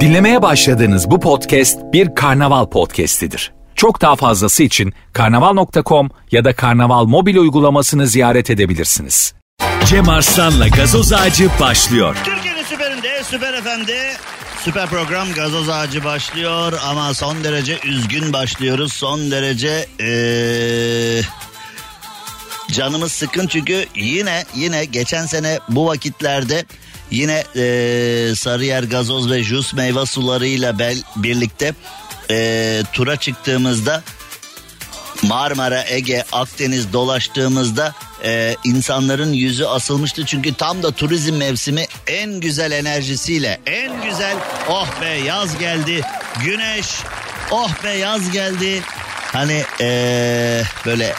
Dinlemeye başladığınız bu podcast bir karnaval podcastidir. Çok daha fazlası için karnaval.com ya da karnaval mobil uygulamasını ziyaret edebilirsiniz. Cem Arslan'la gazoz ağacı başlıyor. Türkiye'nin süperinde, süper FM'de süper program gazoz ağacı başlıyor ama son derece üzgün başlıyoruz. Son derece ee, canımız sıkın çünkü yine yine geçen sene bu vakitlerde yine ee, Sarıyer gazoz ve jus meyve sularıyla bel, birlikte ee, tura çıktığımızda Marmara, Ege, Akdeniz dolaştığımızda e, insanların yüzü asılmıştı. Çünkü tam da turizm mevsimi en güzel enerjisiyle, en güzel oh be yaz geldi, güneş, oh be yaz geldi. Hani e, böyle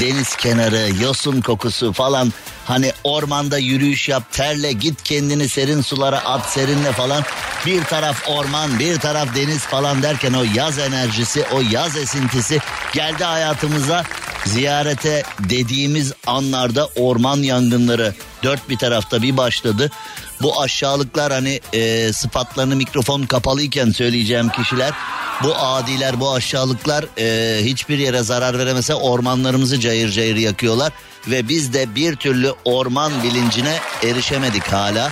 deniz kenarı, yosun kokusu falan Hani ormanda yürüyüş yap, terle, git kendini serin sulara at, serinle falan. Bir taraf orman, bir taraf deniz falan derken o yaz enerjisi, o yaz esintisi geldi hayatımıza. Ziyarete dediğimiz anlarda orman yangınları dört bir tarafta bir başladı. Bu aşağılıklar hani e, sıfatlarını mikrofon kapalıyken söyleyeceğim kişiler bu adiler bu aşağılıklar e, hiçbir yere zarar veremese ormanlarımızı cayır cayır yakıyorlar ve biz de bir türlü orman bilincine erişemedik hala.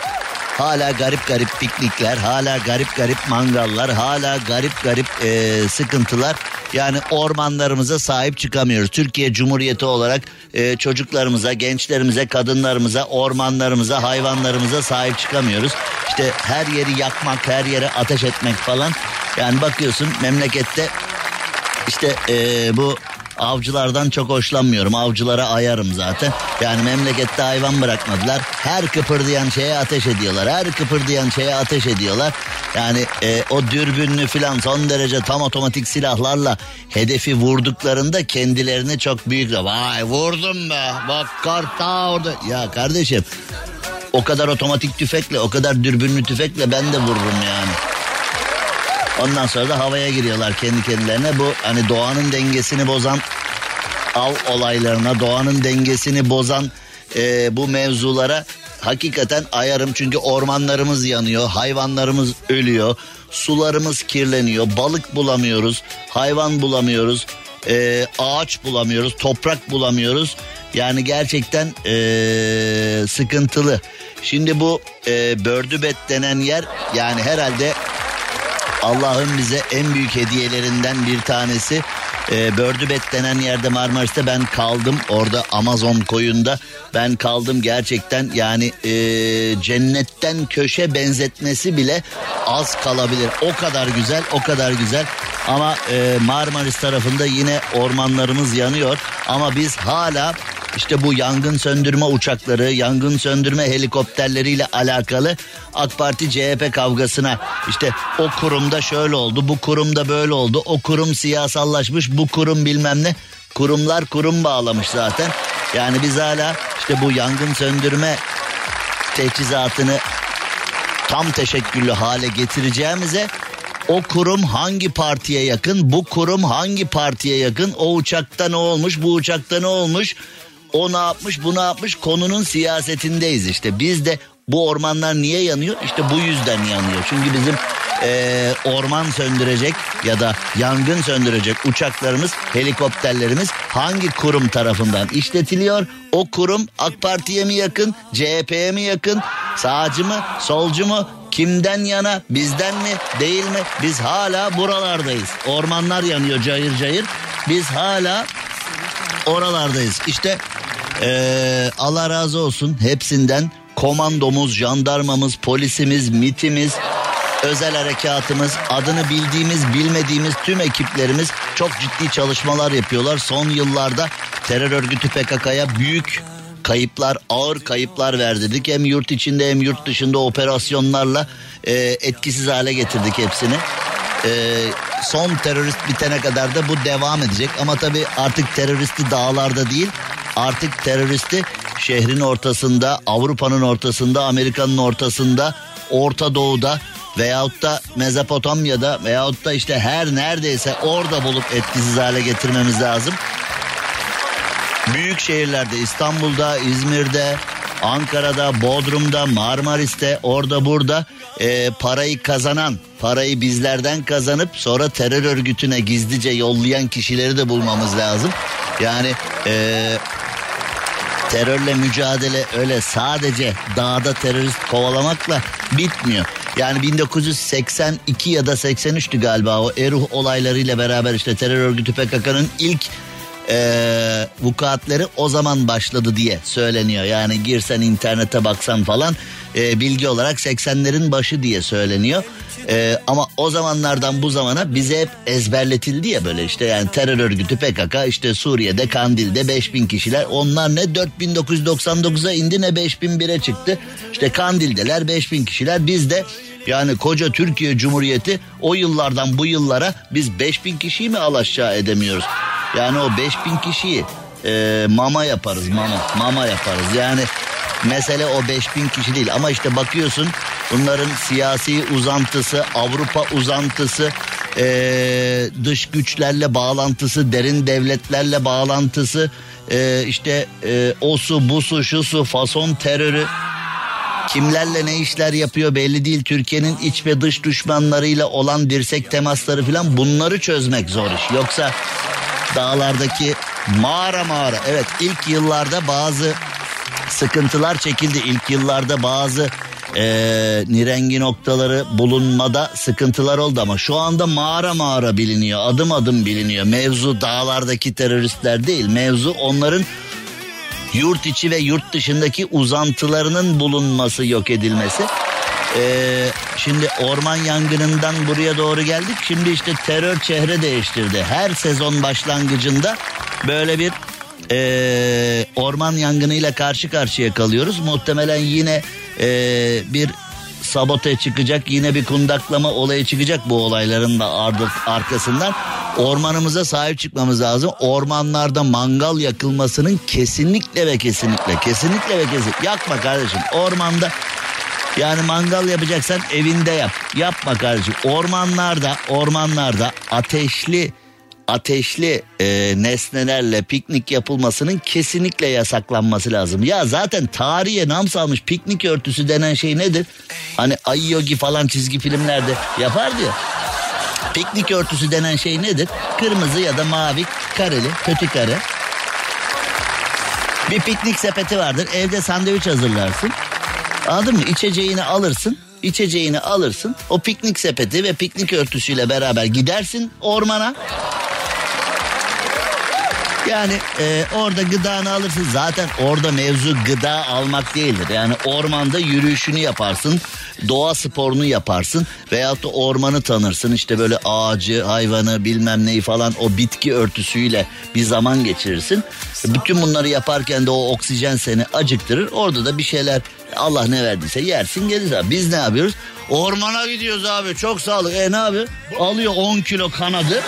Hala garip garip piknikler, hala garip garip mangallar, hala garip garip e, sıkıntılar. Yani ormanlarımıza sahip çıkamıyoruz. Türkiye Cumhuriyeti olarak e, çocuklarımıza, gençlerimize, kadınlarımıza, ormanlarımıza, hayvanlarımıza sahip çıkamıyoruz. İşte her yeri yakmak, her yere ateş etmek falan. Yani bakıyorsun memlekette işte e, bu Avcılardan çok hoşlanmıyorum. Avcılara ayarım zaten. Yani memlekette hayvan bırakmadılar. Her kıpırdayan şeye ateş ediyorlar. Her kıpırdayan şeye ateş ediyorlar. Yani e, o dürbünlü filan son derece tam otomatik silahlarla hedefi vurduklarında kendilerini çok büyük. Vay vurdum be. Bak kart daha orada. Ya kardeşim o kadar otomatik tüfekle o kadar dürbünlü tüfekle ben de vururum yani. Ondan sonra da havaya giriyorlar kendi kendilerine. Bu hani doğanın dengesini bozan av olaylarına, doğanın dengesini bozan e, bu mevzulara hakikaten ayarım. Çünkü ormanlarımız yanıyor, hayvanlarımız ölüyor, sularımız kirleniyor, balık bulamıyoruz, hayvan bulamıyoruz, e, ağaç bulamıyoruz, toprak bulamıyoruz. Yani gerçekten e, sıkıntılı. Şimdi bu e, Bördübet denen yer yani herhalde Allah'ın bize en büyük hediyelerinden bir tanesi. E, Bördübet denen yerde Marmaris'te ben kaldım. Orada Amazon koyunda ben kaldım gerçekten yani e, cennetten köşe benzetmesi bile az kalabilir. O kadar güzel o kadar güzel ama e, Marmaris tarafında yine ormanlarımız yanıyor ama biz hala işte bu yangın söndürme uçakları, yangın söndürme helikopterleriyle alakalı AK Parti CHP kavgasına işte o kurumda şöyle oldu, bu kurumda böyle oldu, o kurum siyasallaşmış, bu kurum bilmem ne. Kurumlar kurum bağlamış zaten. Yani biz hala işte bu yangın söndürme teçhizatını tam teşekküllü hale getireceğimize o kurum hangi partiye yakın, bu kurum hangi partiye yakın, o uçakta ne olmuş, bu uçakta ne olmuş, o ne yapmış bu ne yapmış konunun siyasetindeyiz işte. Biz de bu ormanlar niye yanıyor? İşte bu yüzden yanıyor. Çünkü bizim e, orman söndürecek ya da yangın söndürecek uçaklarımız, helikopterlerimiz hangi kurum tarafından işletiliyor? O kurum AK Parti'ye mi yakın, CHP'ye mi yakın, sağcı mı, solcu mu? Kimden yana, bizden mi, değil mi? Biz hala buralardayız. Ormanlar yanıyor cayır cayır. Biz hala oralardayız. İşte ee, Allah razı olsun hepsinden komandomuz, jandarmamız, polisimiz, mitimiz, özel harekatımız, adını bildiğimiz, bilmediğimiz tüm ekiplerimiz çok ciddi çalışmalar yapıyorlar. Son yıllarda terör örgütü PKK'ya büyük kayıplar, ağır kayıplar verdirdik. Hem yurt içinde hem yurt dışında operasyonlarla e, etkisiz hale getirdik hepsini. E, son terörist bitene kadar da bu devam edecek. Ama tabii artık teröristi dağlarda değil, artık teröristi şehrin ortasında, Avrupa'nın ortasında, Amerika'nın ortasında, Orta Doğu'da veyahut da Mezopotamya'da veyahut da işte her neredeyse orada bulup etkisiz hale getirmemiz lazım. Büyük şehirlerde İstanbul'da, İzmir'de, Ankara'da, Bodrum'da, Marmaris'te, orada burada e, parayı kazanan, parayı bizlerden kazanıp sonra terör örgütüne gizlice yollayan kişileri de bulmamız lazım. Yani e, terörle mücadele öyle sadece dağda terörist kovalamakla bitmiyor. Yani 1982 ya da 83'tü galiba o Eruh olaylarıyla beraber işte terör örgütü PKK'nın ilk e, vukuatları o zaman başladı diye söyleniyor. Yani girsen internete baksan falan e, bilgi olarak 80'lerin başı diye söyleniyor. E, ama o zamanlardan bu zamana bize hep ezberletildi ya böyle işte yani terör örgütü PKK işte Suriye'de Kandil'de 5000 kişiler onlar ne 4999'a indi ne 5001'e çıktı. İşte Kandil'deler 5000 kişiler biz de yani koca Türkiye Cumhuriyeti o yıllardan bu yıllara biz 5000 kişiyi mi alaşağı edemiyoruz? Yani o 5000 kişiyi e, mama yaparız mama mama yaparız yani mesele o 5000 kişi değil ama işte bakıyorsun bunların siyasi uzantısı Avrupa uzantısı e, dış güçlerle bağlantısı derin devletlerle bağlantısı e, işte e, o su bu su şu su fason terörü kimlerle ne işler yapıyor belli değil. Türkiye'nin iç ve dış düşmanlarıyla olan dirsek temasları falan bunları çözmek zor iş. Yoksa dağlardaki mağara mağara evet ilk yıllarda bazı sıkıntılar çekildi. İlk yıllarda bazı e, nirengi noktaları bulunmada sıkıntılar oldu ama şu anda mağara mağara biliniyor. Adım adım biliniyor. Mevzu dağlardaki teröristler değil. Mevzu onların yurt içi ve yurt dışındaki uzantılarının bulunması yok edilmesi. Ee, şimdi orman yangınından buraya doğru geldik. Şimdi işte terör çehre değiştirdi. Her sezon başlangıcında böyle bir e, orman yangınıyla karşı karşıya kalıyoruz. Muhtemelen yine e, bir sabote çıkacak yine bir kundaklama olayı çıkacak bu olayların da arkasından. Ormanımıza sahip çıkmamız lazım. Ormanlarda mangal yakılmasının kesinlikle ve kesinlikle kesinlikle ve kesinlikle yakma kardeşim. Ormanda yani mangal yapacaksan evinde yap. Yapma kardeşim. Ormanlarda, ormanlarda ateşli ateşli e, nesnelerle piknik yapılmasının kesinlikle yasaklanması lazım. Ya zaten tarihe nam salmış piknik örtüsü denen şey nedir? Hani Ayyogi falan çizgi filmlerde yapardı ya. Piknik örtüsü denen şey nedir? Kırmızı ya da mavi kareli, kötü kare. Bir piknik sepeti vardır. Evde sandviç hazırlarsın. Anladın mı? İçeceğini alırsın. İçeceğini alırsın. O piknik sepeti ve piknik örtüsüyle beraber gidersin ormana. Yani e, orada gıdanı alırsın. Zaten orada mevzu gıda almak değildir. Yani ormanda yürüyüşünü yaparsın. Doğa sporunu yaparsın. Veyahut da ormanı tanırsın. İşte böyle ağacı, hayvanı bilmem neyi falan o bitki örtüsüyle bir zaman geçirirsin. Bütün bunları yaparken de o oksijen seni acıktırır. Orada da bir şeyler Allah ne verdiyse yersin gelirsin. Biz ne yapıyoruz? Ormana gidiyoruz abi çok sağlık. E ne abi? Alıyor 10 kilo kanadı.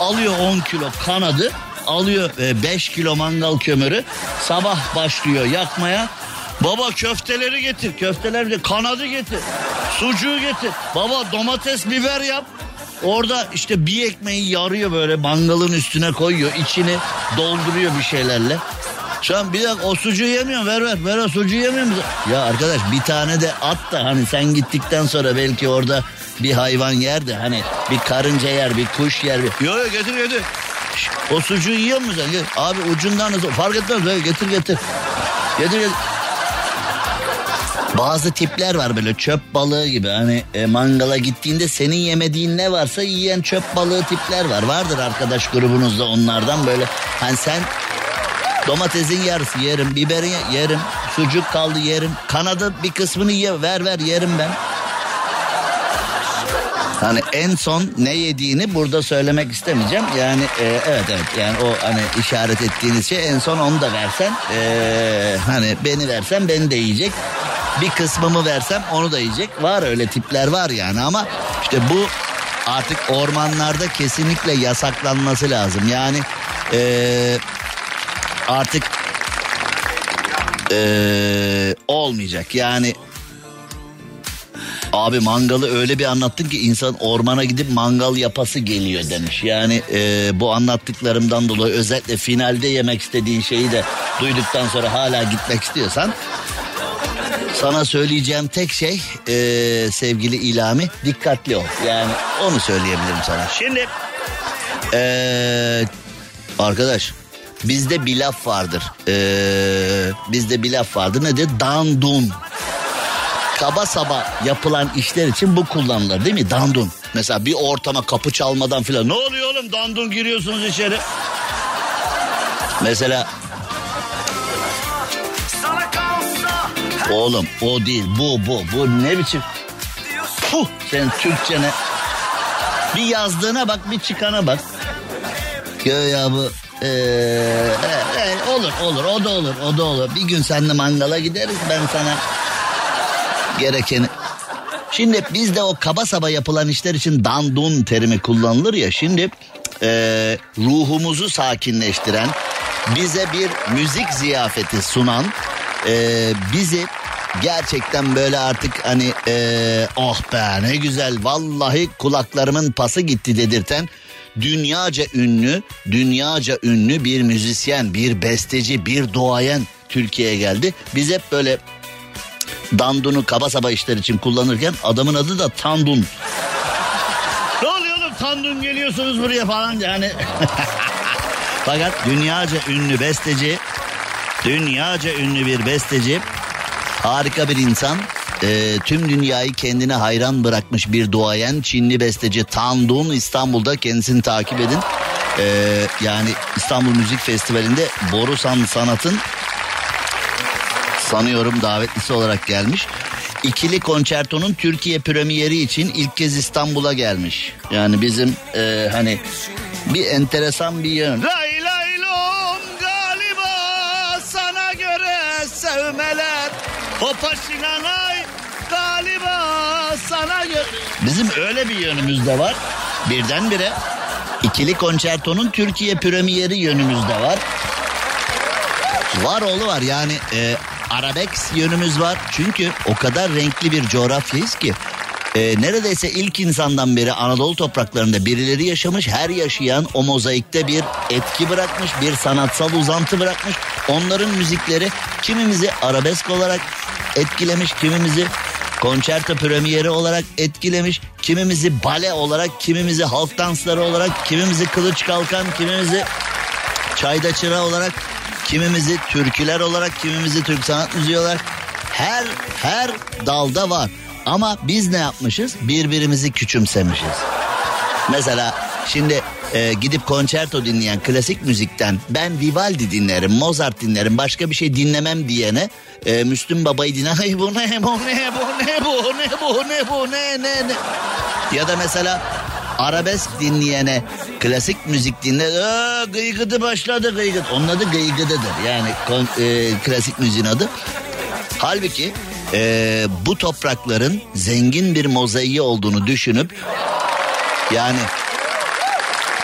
Alıyor 10 kilo kanadı alıyor 5 e, kilo mangal kömürü sabah başlıyor yakmaya. Baba köfteleri getir köfteler de kanadı getir sucuğu getir baba domates biber yap Orada işte bir ekmeği yarıyor böyle mangalın üstüne koyuyor içini dolduruyor bir şeylerle. Şu an bir dakika o sucuğu yemiyorum ver ver ver o sucuğu yemiyor musun? Ya arkadaş bir tane de at da hani sen gittikten sonra belki orada bir hayvan yer de hani bir karınca yer bir kuş yer. Bir... Yok yok getir getir. O sucuğu yiyor musun sen? Abi ucundan nasıl? Fark etmez. Getir getir. Getir getir. Bazı tipler var böyle çöp balığı gibi hani e, mangala gittiğinde senin yemediğin ne varsa yiyen çöp balığı tipler var. Vardır arkadaş grubunuzda onlardan böyle hani sen domatesin yarısı yerim, biberin yerim, sucuk kaldı yerim, kanadı bir kısmını ye ver ver yerim ben. Hani en son ne yediğini burada söylemek istemeyeceğim. Yani e, evet evet yani o hani işaret ettiğiniz şey en son onu da versen e, hani beni versen beni de yiyecek. Bir kısmımı versem onu da yiyecek. Var öyle tipler var yani ama işte bu artık ormanlarda kesinlikle yasaklanması lazım. Yani e, artık e, olmayacak. Yani Abi mangalı öyle bir anlattın ki insan ormana gidip mangal yapası geliyor demiş. Yani e, bu anlattıklarımdan dolayı özellikle finalde yemek istediğin şeyi de duyduktan sonra hala gitmek istiyorsan sana söyleyeceğim tek şey e, sevgili İlami dikkatli ol. Yani onu söyleyebilirim sana. Şimdi e, arkadaş bizde bir laf vardır. E, bizde bir laf vardır nedir? Dandun. Kaba saba yapılan işler için bu kullanılır değil mi? Dandun. Mesela bir ortama kapı çalmadan filan. Ne oluyor oğlum dandun giriyorsunuz içeri. Mesela Oğlum o değil bu bu bu ne biçim Puh sen Türkçene bir yazdığına bak bir çıkana bak. Ya bu ee, e, e, olur olur o da olur o da olur. Bir gün seninle mangala gideriz ben sana gerekeni. Şimdi bizde o kaba saba yapılan işler için dandun terimi kullanılır ya. Şimdi e, ruhumuzu sakinleştiren, bize bir müzik ziyafeti sunan, e, bizi gerçekten böyle artık hani e, oh be ne güzel vallahi kulaklarımın pası gitti dedirten dünyaca ünlü, dünyaca ünlü bir müzisyen, bir besteci, bir doğayan Türkiye'ye geldi. Biz hep böyle dandunu kaba saba işler için kullanırken adamın adı da Tandun. ne oluyor oğlum Tandun geliyorsunuz buraya falan yani. Fakat dünyaca ünlü besteci, dünyaca ünlü bir besteci, harika bir insan, e, tüm dünyayı kendine hayran bırakmış bir duayen Çinli besteci Tandun İstanbul'da kendisini takip edin. E, yani İstanbul Müzik Festivali'nde Borusan Sanat'ın sanıyorum davetlisi olarak gelmiş. İkili konçertonun Türkiye premieri için ilk kez İstanbul'a gelmiş. Yani bizim e, hani bir enteresan bir yön. Lay lay lom galiba sana göre sevmeler. Hopaşinanay galiba sana göre. Bizim öyle bir yönümüz de var. Birdenbire ikili konçertonun Türkiye premieri yönümüzde var. Var oğlu var yani e, Arabex yönümüz var. Çünkü o kadar renkli bir coğrafyayız ki e, neredeyse ilk insandan beri Anadolu topraklarında birileri yaşamış. Her yaşayan o mozaikte bir etki bırakmış, bir sanatsal uzantı bırakmış. Onların müzikleri kimimizi arabesk olarak etkilemiş, kimimizi konçerto premieri olarak etkilemiş, kimimizi bale olarak, kimimizi halk dansları olarak, kimimizi kılıç kalkan, kimimizi çayda çıra olarak, kimimizi türküler olarak, kimimizi Türk sanat müziği olarak her her dalda var. Ama biz ne yapmışız? Birbirimizi küçümsemişiz. Mesela şimdi e, gidip konçerto dinleyen klasik müzikten ben Vivaldi dinlerim, Mozart dinlerim, başka bir şey dinlemem diyene e, Müslüm Baba'yı dinle. Ay bu ne bu ne bu ne bu ne bu ne bu ne ne ne. Ya da mesela arabesk dinleyene klasik müzik dinle Aa, gıygıdı başladı gıygıdı. Onun adı gıygıdıdır yani kon, e, klasik müziğin adı. Halbuki e, bu toprakların zengin bir mozaiği olduğunu düşünüp yani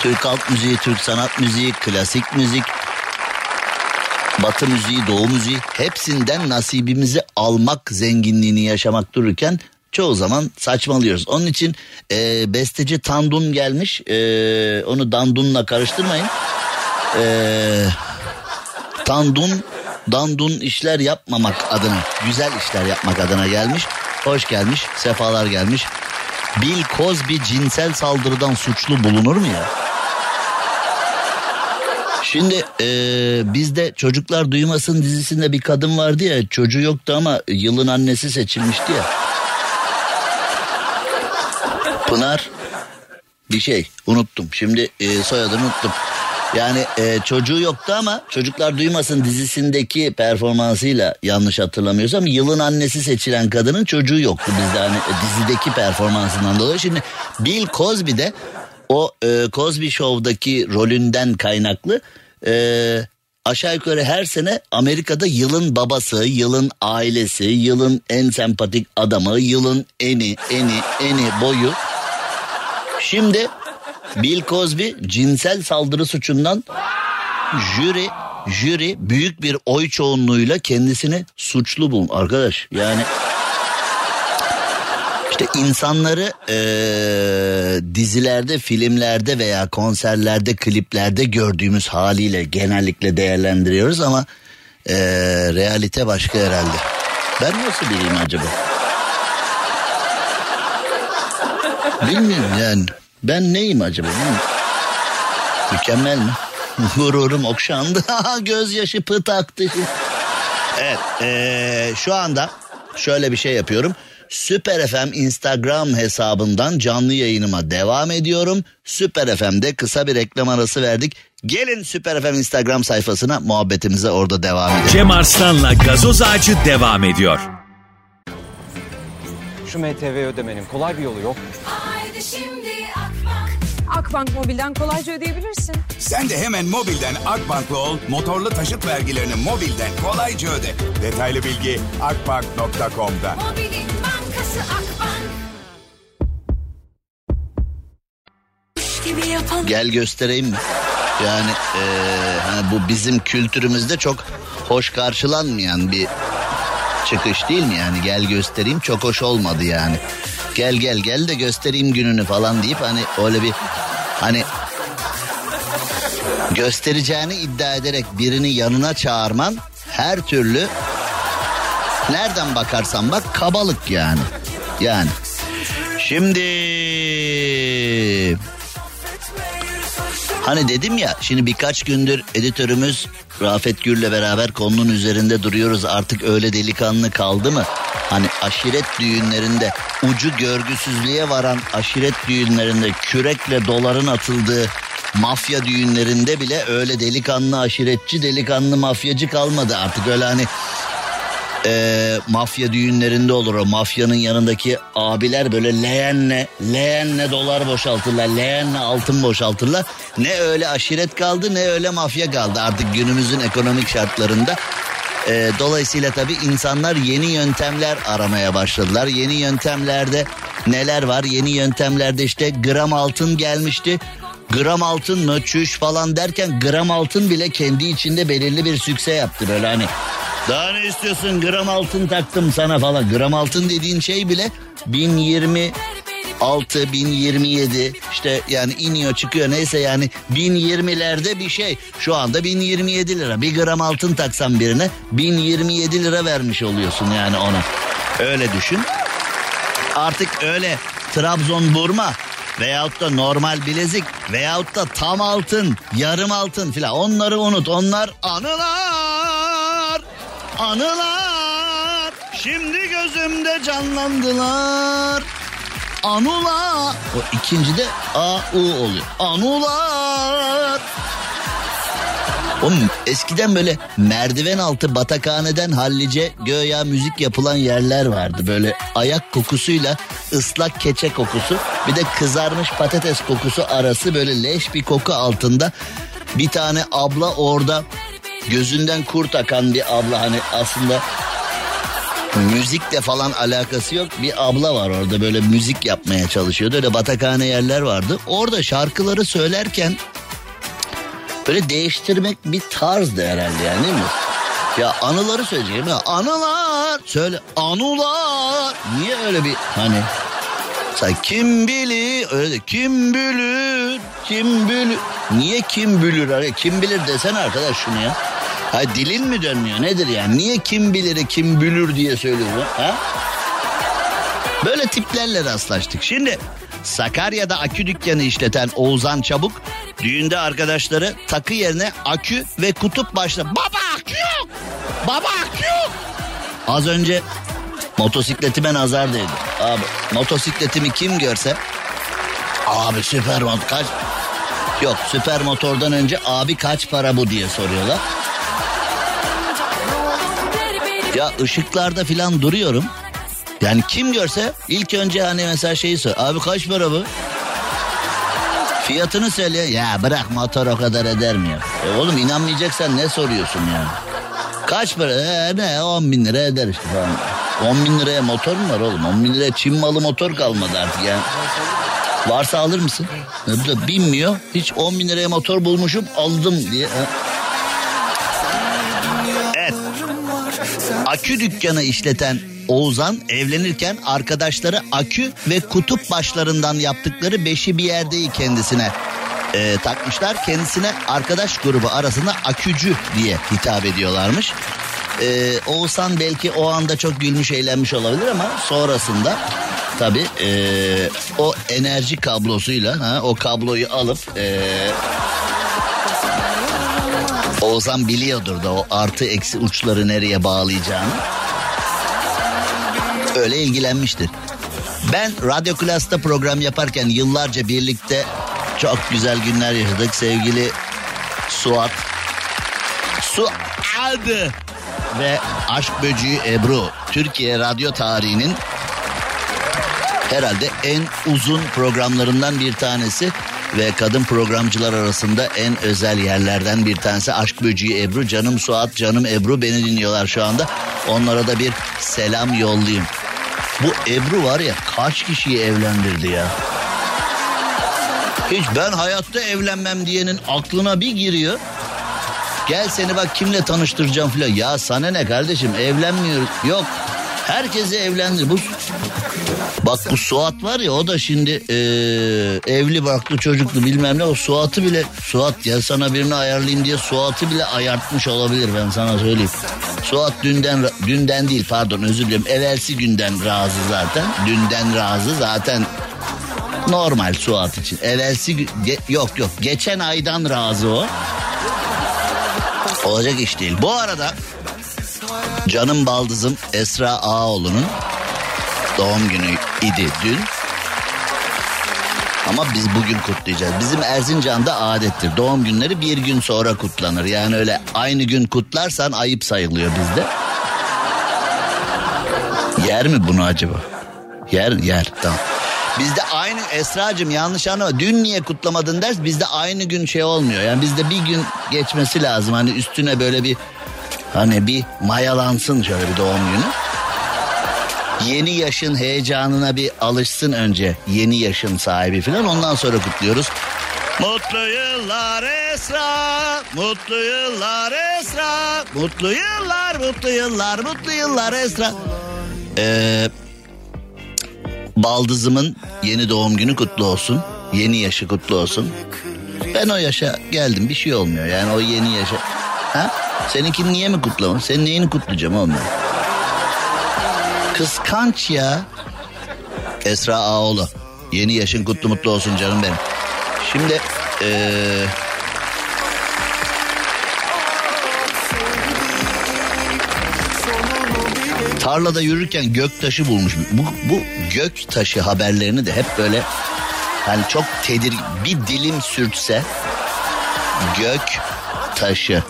Türk halk müziği, Türk sanat müziği, klasik müzik, Batı müziği, Doğu müziği hepsinden nasibimizi almak zenginliğini yaşamak dururken çoğu zaman saçmalıyoruz. Onun için e, besteci Tandun gelmiş. E, onu Dandun'la karıştırmayın. E, Tandun, Dandun işler yapmamak adına, güzel işler yapmak adına gelmiş. Hoş gelmiş, sefalar gelmiş. Bill Cosby cinsel saldırıdan suçlu bulunur mu ya? Şimdi e, bizde Çocuklar Duymasın dizisinde bir kadın vardı ya çocuğu yoktu ama yılın annesi seçilmişti ya. Pınar bir şey unuttum. Şimdi e, soyadını unuttum. Yani e, çocuğu yoktu ama Çocuklar Duymasın dizisindeki performansıyla yanlış hatırlamıyorsam yılın annesi seçilen kadının çocuğu yoktu bizde hani e, dizideki performansından dolayı. Şimdi Bill Cosby de o e, Cosby Show'daki rolünden kaynaklı e, aşağı yukarı her sene Amerika'da yılın babası, yılın ailesi, yılın en sempatik adamı, yılın eni, eni, eni boyu. Şimdi Bill Cosby cinsel saldırı suçundan jüri jüri büyük bir oy çoğunluğuyla kendisini suçlu bul arkadaş. Yani işte insanları e, dizilerde, filmlerde veya konserlerde, kliplerde gördüğümüz haliyle genellikle değerlendiriyoruz ama Ee, realite başka herhalde. Ben nasıl biriyim acaba? Bilmiyorum yani. Ben neyim acaba? Bilmiyorum. Mükemmel mi? Gururum okşandı. Gözyaşı pıt aktı. Evet ee, şu anda şöyle bir şey yapıyorum. Süper FM Instagram hesabından canlı yayınıma devam ediyorum. Süper FM'de kısa bir reklam arası verdik. Gelin Süper FM Instagram sayfasına muhabbetimize orada devam edelim. Cem Arslan'la gazoz ağacı devam ediyor. Şu MTV ödemenin kolay bir yolu yok. Haydi şimdi Akbank. Akbank Mobil'den kolayca ödeyebilirsin. Sen de hemen mobilden Akbank'la ol, motorlu taşıt vergilerini mobilden kolayca öde. Detaylı bilgi akbank.com'da. Mobilin bankası Akbank. Gel göstereyim mi? Yani eee, hani bu bizim kültürümüzde çok hoş karşılanmayan bir çıkış değil mi yani gel göstereyim çok hoş olmadı yani. Gel gel gel de göstereyim gününü falan deyip hani öyle bir hani göstereceğini iddia ederek birini yanına çağırman her türlü nereden bakarsan bak kabalık yani. Yani. Şimdi Hani dedim ya şimdi birkaç gündür editörümüz Rafet Gür'le beraber konunun üzerinde duruyoruz. Artık öyle delikanlı kaldı mı? Hani aşiret düğünlerinde ucu görgüsüzlüğe varan aşiret düğünlerinde kürekle doların atıldığı mafya düğünlerinde bile öyle delikanlı aşiretçi delikanlı mafyacı kalmadı. Artık öyle hani e, mafya düğünlerinde olur o. Mafyanın yanındaki abiler böyle leğenle leğenle dolar boşaltırlar leğenle altın boşaltırlar. Ne öyle aşiret kaldı ne öyle mafya kaldı. Artık günümüzün ekonomik şartlarında E, dolayısıyla tabii insanlar yeni yöntemler aramaya başladılar. Yeni yöntemlerde neler var? Yeni yöntemlerde işte gram altın gelmişti. Gram altın mı çüş falan derken gram altın bile kendi içinde belirli bir sükse yaptı. Böyle hani daha ne istiyorsun gram altın taktım sana falan. Gram altın dediğin şey bile 1026, 1027 işte yani iniyor çıkıyor neyse yani 1020'lerde bir şey. Şu anda 1027 lira. Bir gram altın taksan birine 1027 lira vermiş oluyorsun yani ona. Öyle düşün. Artık öyle Trabzon burma veyahut da normal bilezik veyahut da tam altın, yarım altın filan onları unut. Onlar anılar, anılar. Şimdi gözümde canlandılar. Anula. O ikinci de A U oluyor. Anular. Oğlum eskiden böyle merdiven altı batakhaneden hallice göya müzik yapılan yerler vardı. Böyle ayak kokusuyla ıslak keçe kokusu bir de kızarmış patates kokusu arası böyle leş bir koku altında. Bir tane abla orada gözünden kurt akan bir abla hani aslında müzikle falan alakası yok. Bir abla var orada böyle müzik yapmaya çalışıyordu. Öyle batakhane yerler vardı. Orada şarkıları söylerken böyle değiştirmek bir tarzdı herhalde yani değil mi? Ya anıları söyleyeceğim ya anılar söyle anılar niye öyle bir hani sen kim bilir öyle de, kim bilir kim bilir niye kim bilir kim bilir desene arkadaş şunu ya. Ha dilin mi dönmüyor nedir yani niye kim bilir kim bilir diye söylüyorsun ha? Böyle tiplerle rastlaştık. Şimdi Sakarya'da akü dükkanı işleten Oğuzhan Çabuk düğünde arkadaşları takı yerine akü ve kutup başla. Baba akü yok! Baba akü yok! Az önce motosikletime nazar değdi. Abi motosikletimi kim görse abi süper motor kaç Yok süper motordan önce abi kaç para bu diye soruyorlar. Ya ışıklarda filan duruyorum. Yani kim görse ilk önce hani mesela şeyi sor. Abi kaç para bu? Fiyatını söyle. Ya bırak motor o kadar eder mi ya? E oğlum inanmayacaksan ne soruyorsun yani? Kaç para? E, ne 10 bin lira eder işte falan. 10 bin liraya motor mu var oğlum? 10 bin liraya Çin malı motor kalmadı artık yani. Varsa alır mısın? Bu da binmiyor. Hiç 10 bin liraya motor bulmuşum aldım diye. Evet. Akü dükkanı işleten Oğuzhan evlenirken arkadaşları akü ve kutup başlarından yaptıkları beşi bir yerdeyi kendisine e, takmışlar. Kendisine arkadaş grubu arasında akücü diye hitap ediyorlarmış. E, Oğuzhan belki o anda çok gülmüş eğlenmiş olabilir ama sonrasında tabii e, o enerji kablosuyla ha, o kabloyu alıp e, Oğuzhan biliyordur da o artı eksi uçları nereye bağlayacağını. Öyle ilgilenmiştir. Ben Radyo Klas'ta program yaparken yıllarca birlikte çok güzel günler yaşadık. Sevgili Suat. Suat ve Aşk Böceği Ebru. Türkiye radyo tarihinin herhalde en uzun programlarından bir tanesi ve kadın programcılar arasında en özel yerlerden bir tanesi Aşk Böceği Ebru. Canım Suat, canım Ebru beni dinliyorlar şu anda. Onlara da bir selam yollayayım. Bu Ebru var ya kaç kişiyi evlendirdi ya. Hiç ben hayatta evlenmem diyenin aklına bir giriyor. Gel seni bak kimle tanıştıracağım filan. Ya sana ne kardeşim evlenmiyoruz. Yok herkesi evlendir. Bu Bak bu Suat var ya o da şimdi eee, evli barklı çocuklu bilmem ne o Suat'ı bile Suat gel sana birini ayarlayayım diye Suat'ı bile ayartmış olabilir ben sana söyleyeyim. Suat dünden dünden değil pardon özür dilerim evvelsi günden razı zaten. Dünden razı zaten normal Suat için. Evvelsi yok yok geçen aydan razı o. Olacak iş değil. Bu arada canım baldızım Esra Ağoğlu'nun doğum günü idi dün. Ama biz bugün kutlayacağız. Bizim Erzincan'da adettir. Doğum günleri bir gün sonra kutlanır. Yani öyle aynı gün kutlarsan ayıp sayılıyor bizde. Yer mi bunu acaba? Yer yer tamam. Bizde aynı Esra'cığım yanlış anlama. Dün niye kutlamadın ders bizde aynı gün şey olmuyor. Yani bizde bir gün geçmesi lazım. Hani üstüne böyle bir hani bir mayalansın şöyle bir doğum günü. Yeni yaşın heyecanına bir alışsın önce. Yeni yaşın sahibi falan ondan sonra kutluyoruz. Mutlu yıllar Esra, mutlu yıllar Esra, mutlu yıllar, mutlu yıllar, mutlu yıllar Esra. Ee, baldızımın yeni doğum günü kutlu olsun. Yeni yaşı kutlu olsun. Ben o yaşa geldim bir şey olmuyor yani o yeni yaşa. Ha? Seninkini niye mi kutlama? Senin neyini kutlayacağım oğlum? Kıskanç ya. Esra Ağoğlu. Yeni yaşın kutlu mutlu olsun canım benim. Şimdi eee tarlada yürürken gök taşı bulmuş. Bu, bu gök taşı haberlerini de hep böyle hani çok tedir bir dilim sürtse gök taşı.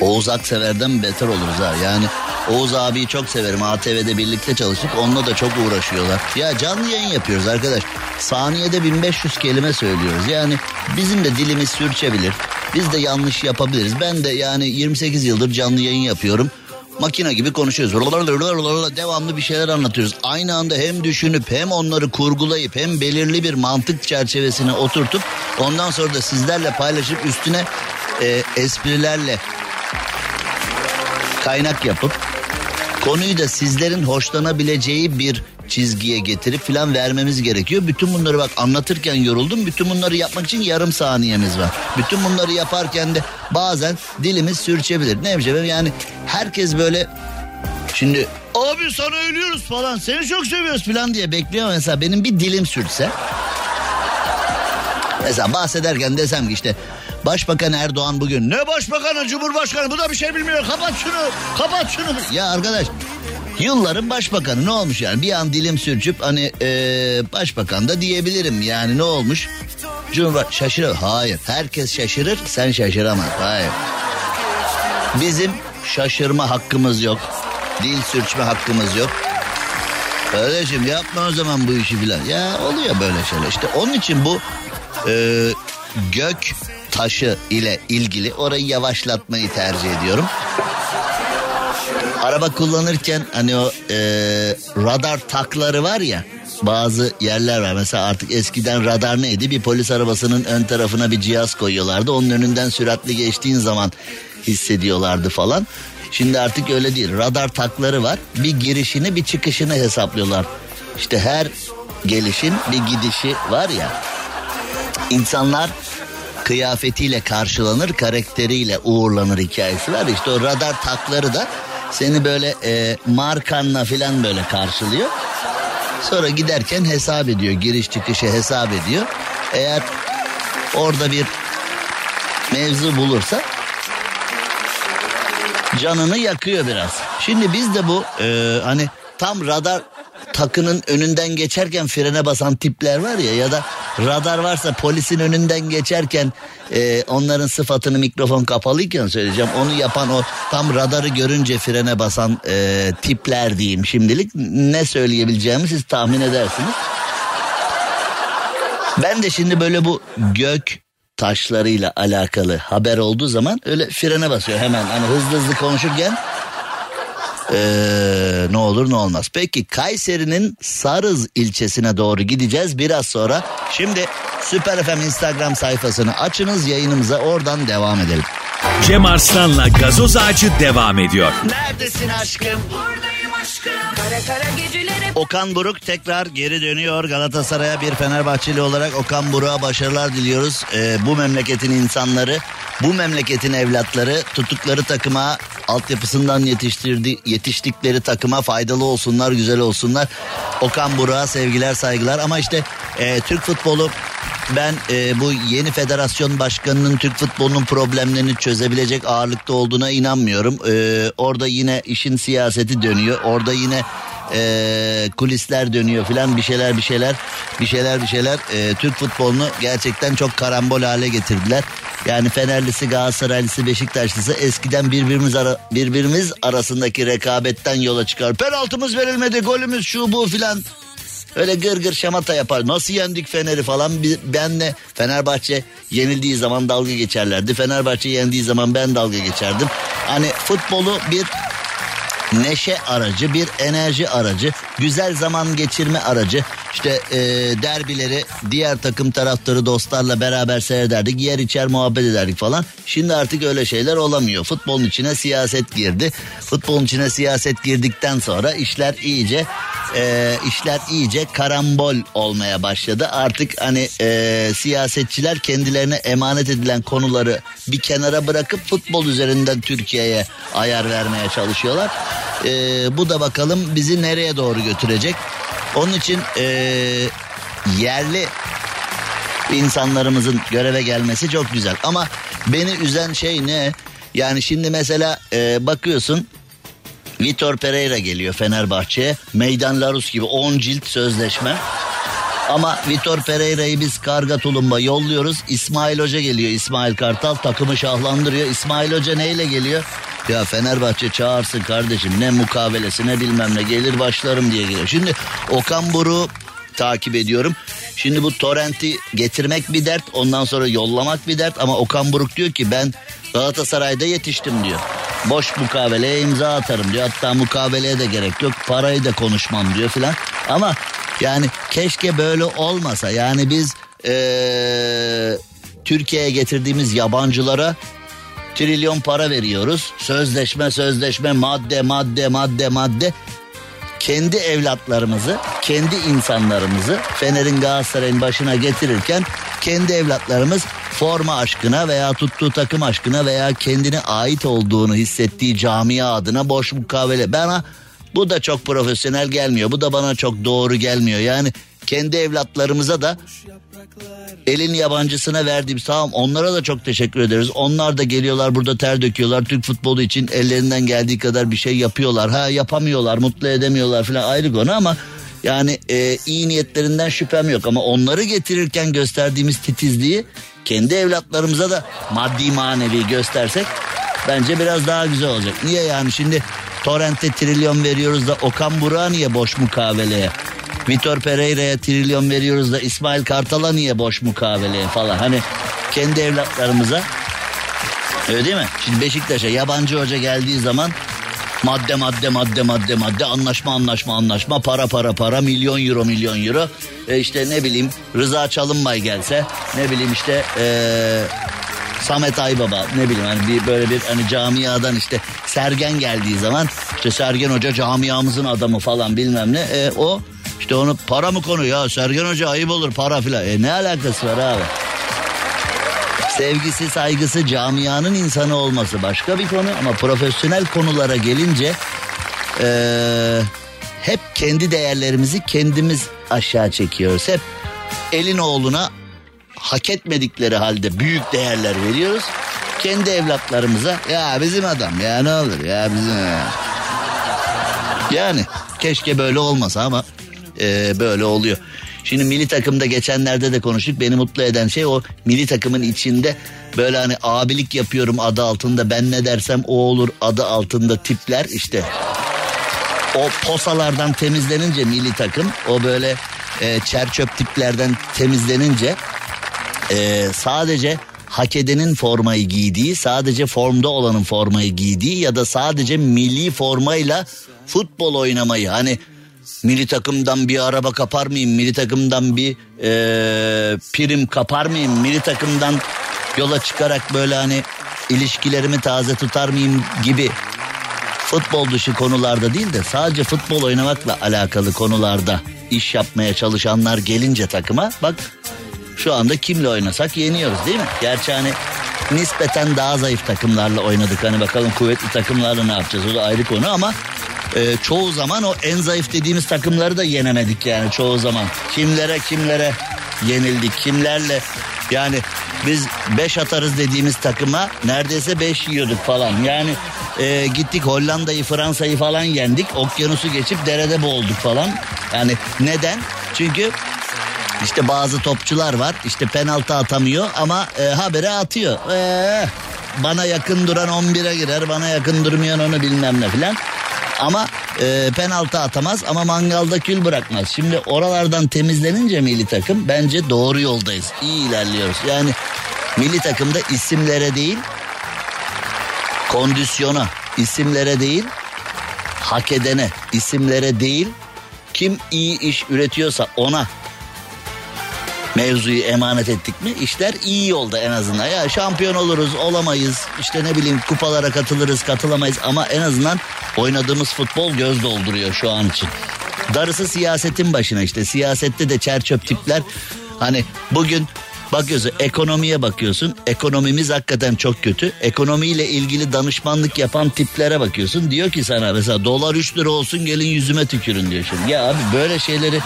Oğuz Aksever'den beter oluruz ha. Yani Oğuz abiyi çok severim. ATV'de birlikte çalıştık. Onunla da çok uğraşıyorlar. Ya canlı yayın yapıyoruz arkadaş. Saniyede 1500 kelime söylüyoruz. Yani bizim de dilimiz sürçebilir. Biz de yanlış yapabiliriz. Ben de yani 28 yıldır canlı yayın yapıyorum. Makine gibi konuşuyoruz. Devamlı bir şeyler anlatıyoruz. Aynı anda hem düşünüp hem onları kurgulayıp hem belirli bir mantık çerçevesine oturtup ondan sonra da sizlerle paylaşıp üstüne e, esprilerle kaynak yapıp konuyu da sizlerin hoşlanabileceği bir çizgiye getirip filan vermemiz gerekiyor. Bütün bunları bak anlatırken yoruldum. Bütün bunları yapmak için yarım saniyemiz var. Bütün bunları yaparken de bazen dilimiz sürçebilir. Ne yapacağım yani herkes böyle şimdi abi sana ölüyoruz falan seni çok seviyoruz falan diye bekliyor mesela benim bir dilim sürtse. Mesela bahsederken desem ki işte Başbakan Erdoğan bugün ne başbakanı cumhurbaşkanı bu da bir şey bilmiyor kapat şunu kapat şunu. Ya arkadaş yılların başbakanı ne olmuş yani bir an dilim sürçüp hani ee, başbakan da diyebilirim yani ne olmuş? Cumhurbaşkanı şaşırır hayır herkes şaşırır sen şaşıramaz hayır. Bizim şaşırma hakkımız yok. Dil sürçme hakkımız yok. Kardeşim yapma o zaman bu işi filan. Ya oluyor böyle şeyler. İşte onun için bu e, gök taşı ile ilgili orayı yavaşlatmayı tercih ediyorum. Araba kullanırken hani o e, radar takları var ya bazı yerler var. Mesela artık eskiden radar neydi? Bir polis arabasının ön tarafına bir cihaz koyuyorlardı. Onun önünden süratli geçtiğin zaman hissediyorlardı falan. Şimdi artık öyle değil. Radar takları var. Bir girişini bir çıkışını hesaplıyorlar. İşte her gelişin bir gidişi var ya. insanlar kıyafetiyle karşılanır, karakteriyle uğurlanır hikayesi var. İşte o radar takları da seni böyle e, markanla falan böyle karşılıyor. Sonra giderken hesap ediyor, giriş çıkışı hesap ediyor. Eğer orada bir mevzu bulursa canını yakıyor biraz. Şimdi biz de bu e, hani tam radar takının önünden geçerken frene basan tipler var ya ya da radar varsa polisin önünden geçerken e, onların sıfatını mikrofon kapalıyken söyleyeceğim. Onu yapan o tam radarı görünce frene basan e, tipler diyeyim şimdilik. Ne söyleyebileceğimi siz tahmin edersiniz. Ben de şimdi böyle bu gök taşlarıyla alakalı haber olduğu zaman öyle frene basıyor hemen. Hani hızlı hızlı konuşurken ee, ne olur ne olmaz. Peki Kayseri'nin Sarız ilçesine doğru gideceğiz biraz sonra. Şimdi Süper FM Instagram sayfasını açınız yayınımıza oradan devam edelim. Cem Arslan'la gazoz ağacı devam ediyor. Neredesin aşkım? Buradayım aşkım. Okan Buruk tekrar geri dönüyor Galatasaray'a bir Fenerbahçeli olarak Okan Buruk'a başarılar diliyoruz. Ee, bu memleketin insanları, bu memleketin evlatları tuttukları takıma altyapısından yetiştirdi, yetiştikleri takıma faydalı olsunlar, güzel olsunlar. Okan Buruk'a sevgiler, saygılar ama işte e, Türk futbolu ben e, bu yeni federasyon başkanının Türk futbolunun problemlerini çözebilecek ağırlıkta olduğuna inanmıyorum. E, orada yine işin siyaseti dönüyor. Orada yine e, kulisler dönüyor filan bir şeyler bir şeyler bir şeyler bir şeyler. E, Türk futbolunu gerçekten çok karambol hale getirdiler. Yani Fenerlisi, Galatasaraylısı, Beşiktaşlısı eskiden birbirimiz ara, birbirimiz arasındaki rekabetten yola çıkar. Penaltımız verilmedi, golümüz şu bu filan. Öyle gır gır şamata yapar. Nasıl yendik Fener'i falan. Benle Fenerbahçe yenildiği zaman dalga geçerlerdi. Fenerbahçe yendiği zaman ben dalga geçerdim. Hani futbolu bir neşe aracı, bir enerji aracı, güzel zaman geçirme aracı. İşte e, derbileri diğer takım taraftarı dostlarla beraber seyrederdik. Yer içer muhabbet ederdik falan. Şimdi artık öyle şeyler olamıyor. Futbolun içine siyaset girdi. Futbolun içine siyaset girdikten sonra işler iyice e, işler iyice karambol olmaya başladı. Artık hani e, siyasetçiler kendilerine emanet edilen konuları bir kenara bırakıp futbol üzerinden Türkiye'ye ayar vermeye çalışıyorlar. E, bu da bakalım bizi nereye doğru götürecek. Onun için e, yerli insanlarımızın göreve gelmesi çok güzel. Ama beni üzen şey ne? Yani şimdi mesela e, bakıyorsun Vitor Pereira geliyor Fenerbahçe'ye. Meydan Larus gibi 10 cilt sözleşme. Ama Vitor Pereira'yı biz karga tulumba yolluyoruz. İsmail Hoca geliyor. İsmail Kartal takımı şahlandırıyor. İsmail Hoca neyle geliyor? Ya Fenerbahçe çağırsın kardeşim ne mukavelesi ne bilmem ne gelir başlarım diye geliyor. Şimdi Okan Buruk'u takip ediyorum. Şimdi bu torrenti getirmek bir dert ondan sonra yollamak bir dert ama Okan Buruk diyor ki ben Galatasaray'da yetiştim diyor. Boş mukaveleye imza atarım diyor. Hatta mukaveleye de gerek yok. Parayı da konuşmam diyor filan. Ama yani keşke böyle olmasa. Yani biz eee, Türkiye'ye getirdiğimiz yabancılara trilyon para veriyoruz. Sözleşme sözleşme madde madde madde madde. Kendi evlatlarımızı, kendi insanlarımızı Fener'in Galatasaray'ın başına getirirken kendi evlatlarımız forma aşkına veya tuttuğu takım aşkına veya kendine ait olduğunu hissettiği camia adına boş mukavele. Bana bu da çok profesyonel gelmiyor. Bu da bana çok doğru gelmiyor. Yani kendi evlatlarımıza da elin yabancısına verdiğimiz tamam onlara da çok teşekkür ederiz. Onlar da geliyorlar burada ter döküyorlar. Türk futbolu için ellerinden geldiği kadar bir şey yapıyorlar. Ha yapamıyorlar, mutlu edemiyorlar falan ayrı konu ama yani e, iyi niyetlerinden şüphem yok ama onları getirirken gösterdiğimiz titizliği kendi evlatlarımıza da maddi manevi göstersek bence biraz daha güzel olacak. Niye yani şimdi Torrent'e trilyon veriyoruz da Okan Burak'a niye boş mukaveleye? Vitor Pereira'ya trilyon veriyoruz da İsmail Kartal'a niye boş mukaveleye falan. Hani kendi evlatlarımıza öyle değil mi? Şimdi Beşiktaş'a yabancı hoca geldiği zaman madde madde madde madde madde anlaşma anlaşma anlaşma para para para milyon euro milyon euro. E işte ne bileyim Rıza Çalınbay gelse ne bileyim işte eee Samet Aybaba ne bileyim hani bir böyle bir hani camiadan işte Sergen geldiği zaman işte Sergen Hoca camiamızın adamı falan bilmem ne e, o işte onu para mı konu ya Sergen Hoca ayıp olur para filan e, ne alakası var abi Sevgisi, saygısı, camianın insanı olması başka bir konu ama profesyonel konulara gelince eee, hep kendi değerlerimizi kendimiz aşağı çekiyoruz. Hep elin oğluna hak etmedikleri halde büyük değerler veriyoruz. Kendi evlatlarımıza ya bizim adam ya ne olur ya bizim yani keşke böyle olmasa ama e, böyle oluyor. Şimdi milli takımda geçenlerde de konuştuk. Beni mutlu eden şey o milli takımın içinde böyle hani abilik yapıyorum adı altında ben ne dersem o olur adı altında tipler işte. O posalardan temizlenince milli takım o böyle e, çer çöp tiplerden temizlenince e, sadece hak edenin formayı giydiği, sadece formda olanın formayı giydiği ya da sadece milli formayla futbol oynamayı hani milli takımdan bir araba kapar mıyım, milli takımdan bir e, prim kapar mıyım, milli takımdan yola çıkarak böyle hani ilişkilerimi taze tutar mıyım gibi futbol dışı konularda değil de sadece futbol oynamakla alakalı konularda iş yapmaya çalışanlar gelince takıma bak şu anda kimle oynasak yeniyoruz değil mi? Gerçi hani nispeten daha zayıf takımlarla oynadık. Hani bakalım kuvvetli takımlarla ne yapacağız o da ayrı konu ama e, çoğu zaman o en zayıf dediğimiz takımları da yenemedik yani çoğu zaman. Kimlere kimlere yenildik kimlerle yani biz 5 atarız dediğimiz takıma neredeyse 5 yiyorduk falan. Yani e, gittik Hollanda'yı Fransa'yı falan yendik. Okyanusu geçip derede boğulduk falan. Yani neden? Çünkü işte bazı topçular var işte penaltı atamıyor ama e, habere atıyor. E, bana yakın duran 11'e girer bana yakın durmayan onu bilmem ne filan. Ama e, penaltı atamaz ama mangalda kül bırakmaz. Şimdi oralardan temizlenince milli takım bence doğru yoldayız. İyi ilerliyoruz. Yani milli takımda isimlere değil kondisyona, isimlere değil hak edene, isimlere değil kim iyi iş üretiyorsa ona mevzuyu emanet ettik mi işler iyi yolda en azından. Ya şampiyon oluruz olamayız işte ne bileyim kupalara katılırız katılamayız ama en azından oynadığımız futbol göz dolduruyor şu an için. Darısı siyasetin başına işte. Siyasette de çer çöp tipler. Hani bugün bakıyorsun ekonomiye bakıyorsun. Ekonomimiz hakikaten çok kötü. Ekonomiyle ilgili danışmanlık yapan tiplere bakıyorsun. Diyor ki sana mesela dolar 3 lira olsun gelin yüzüme tükürün diyor şimdi. Ya abi böyle şeyleri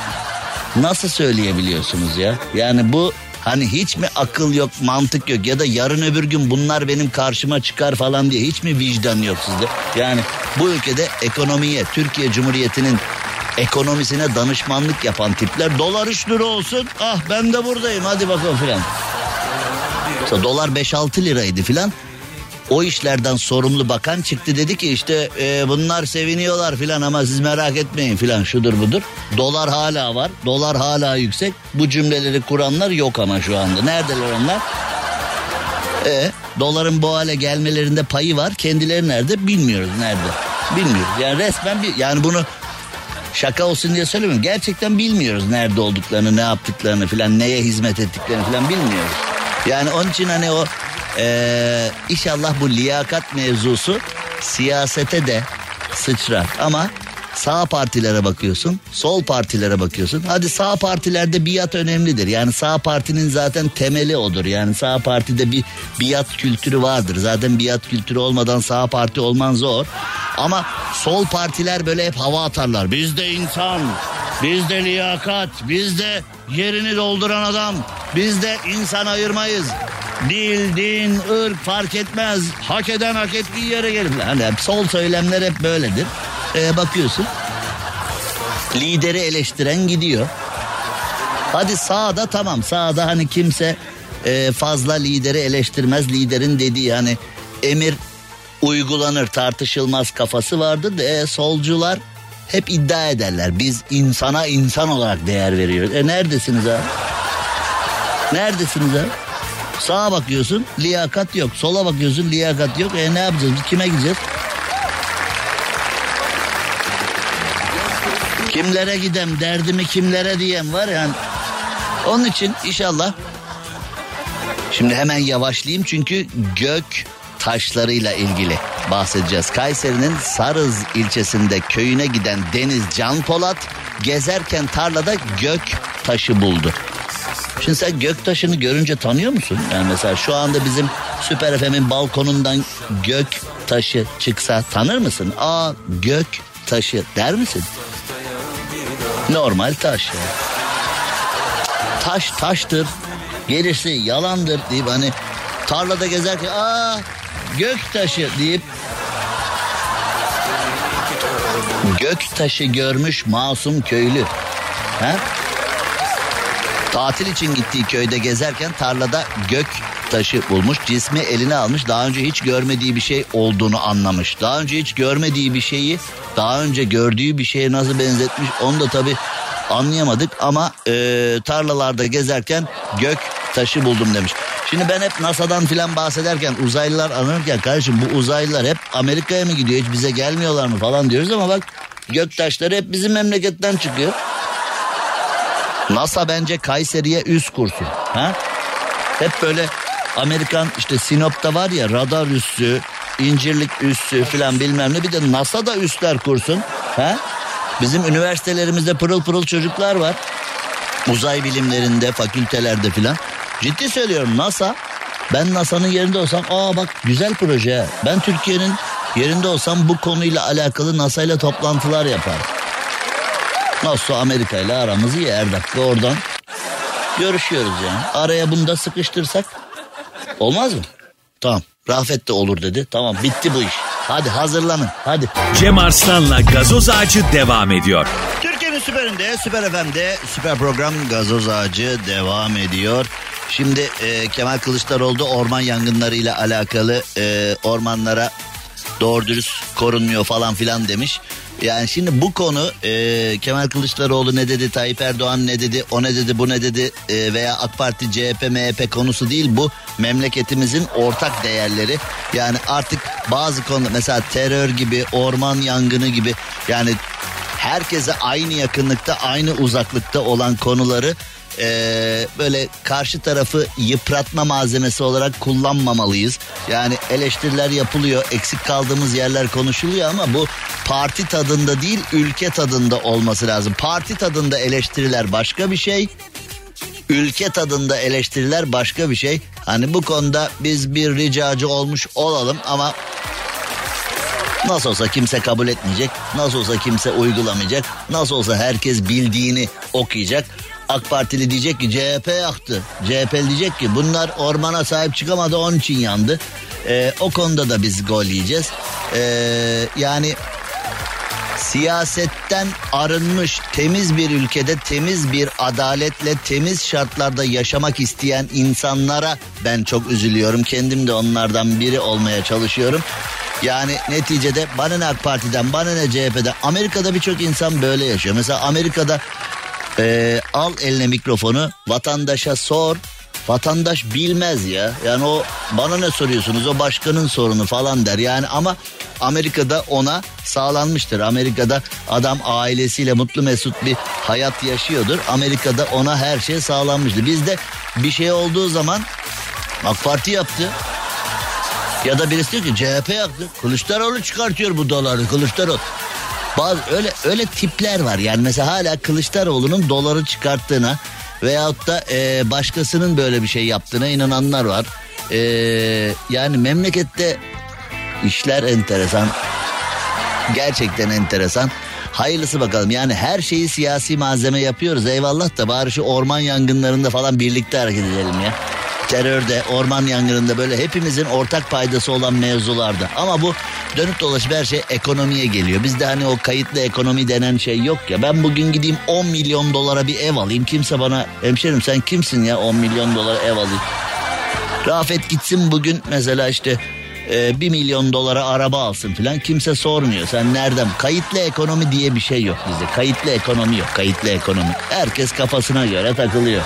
nasıl söyleyebiliyorsunuz ya? Yani bu hani hiç mi akıl yok, mantık yok ya da yarın öbür gün bunlar benim karşıma çıkar falan diye hiç mi vicdan yok sizde? Yani bu ülkede ekonomiye, Türkiye Cumhuriyeti'nin ekonomisine danışmanlık yapan tipler dolar 3 lira olsun ah ben de buradayım hadi bakalım filan. Mesela dolar 5-6 liraydı filan. O işlerden sorumlu bakan çıktı dedi ki işte e, bunlar seviniyorlar filan ama siz merak etmeyin filan şudur budur. Dolar hala var. Dolar hala yüksek. Bu cümleleri kuranlar yok ama şu anda. Neredeler onlar? E, doların bu hale gelmelerinde payı var. Kendileri nerede bilmiyoruz nerede. Bilmiyoruz. Yani resmen bir yani bunu şaka olsun diye söylemiyorum. Gerçekten bilmiyoruz nerede olduklarını, ne yaptıklarını filan, neye hizmet ettiklerini filan bilmiyoruz. Yani onun için hani o ee, inşallah bu liyakat mevzusu siyasete de sıçrar. Ama sağ partilere bakıyorsun, sol partilere bakıyorsun. Hadi sağ partilerde biat önemlidir. Yani sağ partinin zaten temeli odur. Yani sağ partide bir biat kültürü vardır. Zaten biat kültürü olmadan sağ parti olman zor. Ama sol partiler böyle hep hava atarlar. Bizde insan, bizde liyakat, bizde yerini dolduran adam, bizde insan ayırmayız. Dil, din, ırk fark etmez. Hak eden hak ettiği yere gelir. Hani hep sol söylemler hep böyledir. Ee, bakıyorsun. Lideri eleştiren gidiyor. Hadi sağda tamam sağda hani kimse e, fazla lideri eleştirmez. Liderin dediği hani emir uygulanır tartışılmaz kafası vardır da e, solcular hep iddia ederler. Biz insana insan olarak değer veriyoruz. E neredesiniz abi? Neredesiniz abi? Sağa bakıyorsun liyakat yok. Sola bakıyorsun liyakat yok. E ne yapacağız? Biz kime gideceğiz? Kimlere gidem derdimi kimlere diyem var yani. Onun için inşallah şimdi hemen yavaşlayayım çünkü gök taşlarıyla ilgili bahsedeceğiz. Kayseri'nin Sarız ilçesinde köyüne giden Deniz Can Polat gezerken tarlada gök taşı buldu. Şimdi sen göktaşını görünce tanıyor musun? Yani mesela şu anda bizim Süper FM'in balkonundan gök taşı çıksa tanır mısın? Aa gök taşı der misin? Normal taş ya. Taş taştır. Gerisi yalandır deyip hani tarlada gezerken aa gök taşı deyip gök taşı görmüş masum köylü. Ha? Tatil için gittiği köyde gezerken tarlada gök taşı bulmuş. Cismi eline almış. Daha önce hiç görmediği bir şey olduğunu anlamış. Daha önce hiç görmediği bir şeyi daha önce gördüğü bir şeye nasıl benzetmiş onu da tabii anlayamadık ama e, tarlalarda gezerken gök taşı buldum demiş. Şimdi ben hep NASA'dan filan bahsederken uzaylılar anırken kardeşim bu uzaylılar hep Amerika'ya mı gidiyor hiç bize gelmiyorlar mı falan diyoruz ama bak gök taşları hep bizim memleketten çıkıyor. NASA bence Kayseri'ye üst kursun. Ha? Hep böyle Amerikan işte Sinop'ta var ya radar üssü, incirlik üssü filan bilmem ne. Bir de NASA da üstler kursun. Ha? Bizim üniversitelerimizde pırıl pırıl çocuklar var. Uzay bilimlerinde, fakültelerde filan. Ciddi söylüyorum NASA. Ben NASA'nın yerinde olsam aa bak güzel proje. Ben Türkiye'nin yerinde olsam bu konuyla alakalı NASA ile toplantılar yaparım. Nasıl Amerika ile aramızı iyi her dakika oradan görüşüyoruz yani. Araya bunu da sıkıştırsak olmaz mı? Tamam Rafet de olur dedi. Tamam bitti bu iş. Hadi hazırlanın hadi. Cem Arslan'la gazoz ağacı devam ediyor. Türkiye'nin süperinde, süper FM'de süper program Gazoz Ağacı devam ediyor. Şimdi e, Kemal Kılıçdaroğlu orman yangınları ile alakalı e, ormanlara doğru dürüst korunmuyor falan filan demiş. Yani şimdi bu konu e, Kemal Kılıçdaroğlu ne dedi, Tayyip Erdoğan ne dedi, o ne dedi, bu ne dedi e, veya AK Parti, CHP, MHP konusu değil bu memleketimizin ortak değerleri. Yani artık bazı konu mesela terör gibi, orman yangını gibi yani herkese aynı yakınlıkta, aynı uzaklıkta olan konuları e, böyle karşı tarafı yıpratma malzemesi olarak kullanmamalıyız. Yani eleştiriler yapılıyor, eksik kaldığımız yerler konuşuluyor ama bu parti tadında değil, ülke tadında olması lazım. Parti tadında eleştiriler başka bir şey. Ülke tadında eleştiriler başka bir şey. Hani bu konuda biz bir ricacı olmuş olalım ama Nasıl olsa kimse kabul etmeyecek. Nasıl olsa kimse uygulamayacak. Nasıl olsa herkes bildiğini okuyacak. AK Partili diyecek ki CHP yaktı. CHP diyecek ki bunlar ormana sahip çıkamadı onun için yandı. Ee, o konuda da biz gol yiyeceğiz. Ee, yani siyasetten arınmış temiz bir ülkede temiz bir adaletle temiz şartlarda yaşamak isteyen insanlara ben çok üzülüyorum. Kendim de onlardan biri olmaya çalışıyorum. Yani neticede bana ne AK Parti'den bana ne CHP'den Amerika'da birçok insan böyle yaşıyor. Mesela Amerika'da e, al eline mikrofonu vatandaşa sor Vatandaş bilmez ya. Yani o bana ne soruyorsunuz o başkanın sorunu falan der. Yani ama Amerika'da ona sağlanmıştır. Amerika'da adam ailesiyle mutlu mesut bir hayat yaşıyordur. Amerika'da ona her şey sağlanmıştır. Bizde bir şey olduğu zaman AK Parti yaptı. Ya da birisi diyor ki CHP yaptı. Kılıçdaroğlu çıkartıyor bu doları Kılıçdaroğlu. Bazı öyle öyle tipler var. Yani mesela hala Kılıçdaroğlu'nun doları çıkarttığına veyahut da e, başkasının böyle bir şey yaptığına inananlar var. E, yani memlekette işler enteresan. Gerçekten enteresan. Hayırlısı bakalım. Yani her şeyi siyasi malzeme yapıyoruz. Eyvallah da bari şu orman yangınlarında falan birlikte hareket edelim ya terörde, orman yangınında böyle hepimizin ortak paydası olan mevzularda. Ama bu dönüp dolaşıp her şey ekonomiye geliyor. Bizde hani o kayıtlı ekonomi denen şey yok ya. Ben bugün gideyim 10 milyon dolara bir ev alayım. Kimse bana hemşerim sen kimsin ya 10 milyon dolara ev alayım. Rafet gitsin bugün mesela işte e, 1 milyon dolara araba alsın filan kimse sormuyor. Sen nereden? Kayıtlı ekonomi diye bir şey yok bizde. Kayıtlı ekonomi yok. Kayıtlı ekonomi. Herkes kafasına göre takılıyor.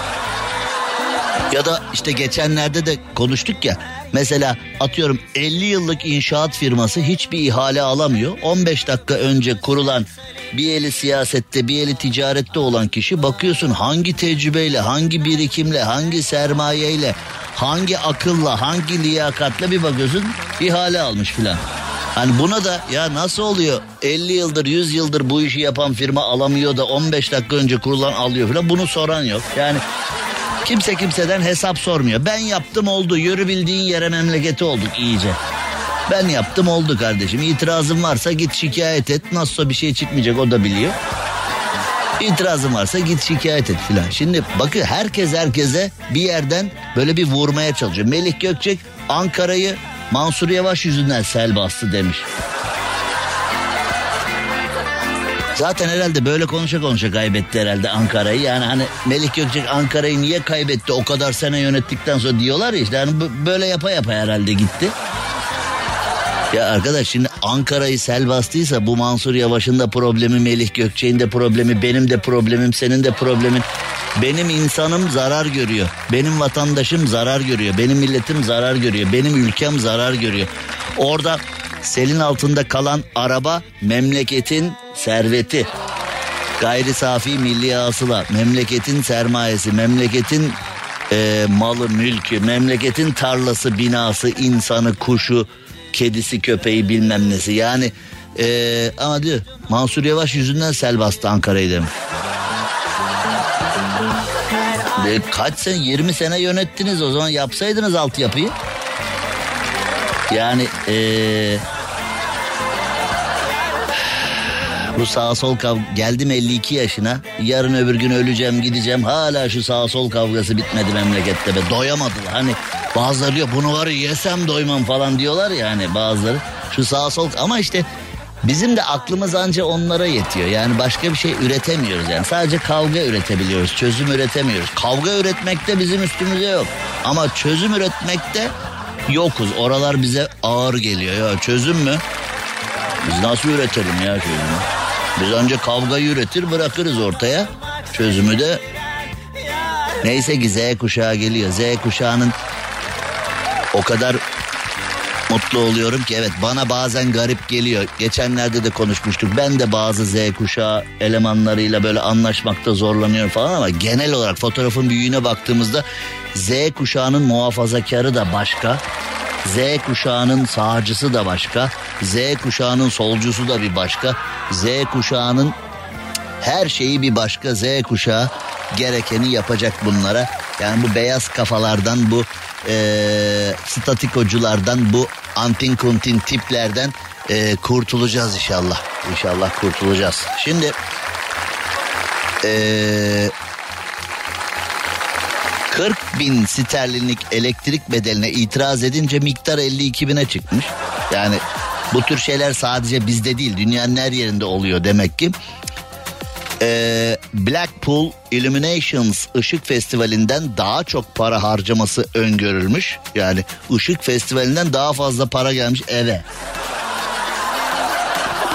Ya da işte geçenlerde de konuştuk ya. Mesela atıyorum 50 yıllık inşaat firması hiçbir ihale alamıyor. 15 dakika önce kurulan bir eli siyasette bir eli ticarette olan kişi bakıyorsun hangi tecrübeyle, hangi birikimle, hangi sermayeyle, hangi akılla, hangi liyakatla bir bakıyorsun ihale almış filan. Hani buna da ya nasıl oluyor 50 yıldır 100 yıldır bu işi yapan firma alamıyor da 15 dakika önce kurulan alıyor filan bunu soran yok. Yani Kimse kimseden hesap sormuyor. Ben yaptım oldu. Yürü bildiğin yere memleketi olduk iyice. Ben yaptım oldu kardeşim. İtirazın varsa git şikayet et. Nasılsa bir şey çıkmayacak o da biliyor. İtirazın varsa git şikayet et filan. Şimdi bakın herkes herkese bir yerden böyle bir vurmaya çalışıyor. Melih Gökçek Ankara'yı Mansur Yavaş yüzünden sel bastı demiş. Zaten herhalde böyle konuşa konuşa kaybetti herhalde Ankara'yı. Yani hani Melih Gökçek Ankara'yı niye kaybetti o kadar sene yönettikten sonra diyorlar ya işte. Yani böyle yapa yapa herhalde gitti. Ya arkadaş şimdi Ankara'yı sel bastıysa bu Mansur Yavaş'ın da problemi, Melih Gökçek'in de problemi, benim de problemim, senin de problemin. Benim insanım zarar görüyor. Benim vatandaşım zarar görüyor. Benim milletim zarar görüyor. Benim ülkem zarar görüyor. Orada selin altında kalan araba memleketin serveti. Gayri safi milli hasıla, memleketin sermayesi, memleketin e, malı, mülkü, memleketin tarlası, binası, insanı, kuşu, kedisi, köpeği bilmem nesi. Yani e, ama diyor Mansur Yavaş yüzünden sel bastı Ankara'yı demiş. E, kaç sene 20 sene yönettiniz o zaman yapsaydınız altyapıyı. Yani eee bu sağ sol kav geldim 52 yaşına. Yarın öbür gün öleceğim gideceğim. Hala şu sağ sol kavgası bitmedi memlekette be. Doyamadılar. Hani bazıları diyor bunu var yesem doymam falan diyorlar ya hani bazıları. Şu sağ sol ama işte bizim de aklımız anca onlara yetiyor. Yani başka bir şey üretemiyoruz yani. Sadece kavga üretebiliyoruz çözüm üretemiyoruz. Kavga üretmekte bizim üstümüze yok. Ama çözüm üretmekte yokuz. Oralar bize ağır geliyor. Ya çözüm mü? Biz nasıl üretelim ya çözümü? Biz önce kavgayı üretir bırakırız ortaya. Çözümü de neyse ki Z kuşağı geliyor. Z kuşağının o kadar mutlu oluyorum ki evet bana bazen garip geliyor. Geçenlerde de konuşmuştuk. Ben de bazı Z kuşağı elemanlarıyla böyle anlaşmakta zorlanıyorum falan ama genel olarak fotoğrafın büyüğüne baktığımızda Z kuşağının muhafazakarı da başka. Z kuşağının sağcısı da başka. Z kuşağının solcusu da bir başka. Z kuşağının her şeyi bir başka. Z kuşağı gerekeni yapacak bunlara. Yani bu beyaz kafalardan bu e, statikoculardan bu antin kuntin tiplerden e, kurtulacağız inşallah. İnşallah kurtulacağız. Şimdi e, 40 bin sterlinlik elektrik bedeline itiraz edince miktar 52 bine çıkmış. Yani bu tür şeyler sadece bizde değil dünyanın her yerinde oluyor demek ki. Ee, Blackpool Illuminations Işık Festivali'nden daha çok para harcaması öngörülmüş. Yani Işık Festivali'nden daha fazla para gelmiş eve.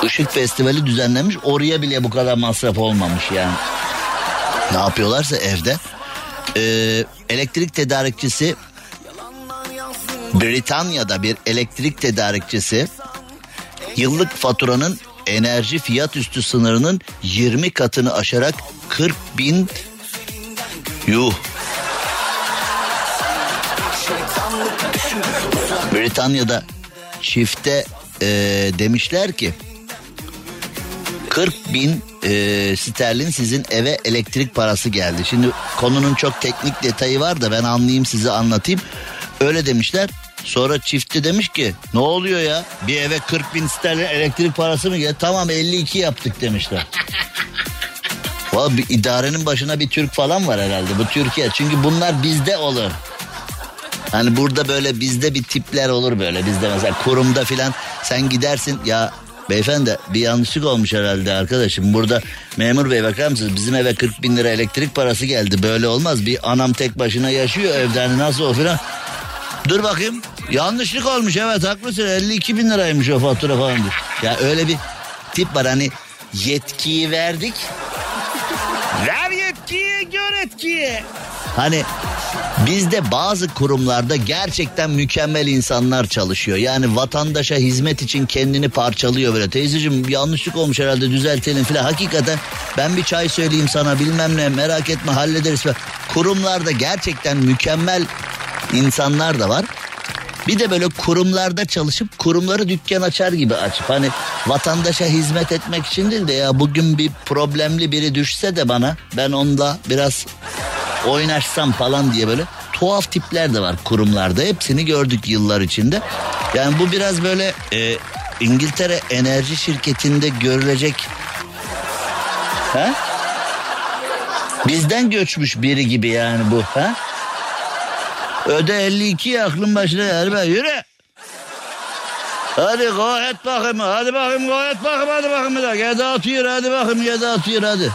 Işık Festivali düzenlenmiş oraya bile bu kadar masraf olmamış yani. Ne yapıyorlarsa evde. Ee, elektrik tedarikçisi Britanya'da bir elektrik tedarikçisi. Yıllık faturanın enerji fiyat üstü sınırının 20 katını aşarak 40 bin yuh. Britanya'da çifte e, demişler ki 40 bin e, sterlin sizin eve elektrik parası geldi. Şimdi konunun çok teknik detayı var da ben anlayayım size anlatayım. Öyle demişler. Sonra çifti demiş ki ne oluyor ya bir eve 40 bin sterlin elektrik parası mı geldi? Tamam 52 yaptık demişler. Valla bir idarenin başına bir Türk falan var herhalde bu Türkiye. Çünkü bunlar bizde olur. Hani burada böyle bizde bir tipler olur böyle. Bizde mesela kurumda filan sen gidersin ya Beyefendi bir yanlışlık olmuş herhalde arkadaşım. Burada memur bey bakar mısınız? Bizim eve 40 bin lira elektrik parası geldi. Böyle olmaz. Bir anam tek başına yaşıyor evde hani nasıl o filan. Dur bakayım. Yanlışlık olmuş evet haklısın 52 bin liraymış o fatura falan. diyor. Ya öyle bir tip var hani yetkiyi verdik. Ver yetkiyi gör etkiyi. Hani bizde bazı kurumlarda gerçekten mükemmel insanlar çalışıyor. Yani vatandaşa hizmet için kendini parçalıyor böyle. Teyzeciğim yanlışlık olmuş herhalde düzeltelim filan. Hakikaten ben bir çay söyleyeyim sana bilmem ne merak etme hallederiz falan. Kurumlarda gerçekten mükemmel insanlar da var. Bir de böyle kurumlarda çalışıp kurumları dükkan açar gibi açıp hani vatandaşa hizmet etmek için değil de ya bugün bir problemli biri düşse de bana ben onda biraz oynaşsam falan diye böyle tuhaf tipler de var kurumlarda. Hepsini gördük yıllar içinde. Yani bu biraz böyle e, İngiltere enerji şirketinde görülecek ha? Bizden göçmüş biri gibi yani bu ha? Öde 52 aklın başına yer be yürü. Hadi go et bakayım hadi bakayım go et bakayım hadi bakayım bir dakika. Yedi atıyor hadi bakayım yedi atıyor hadi.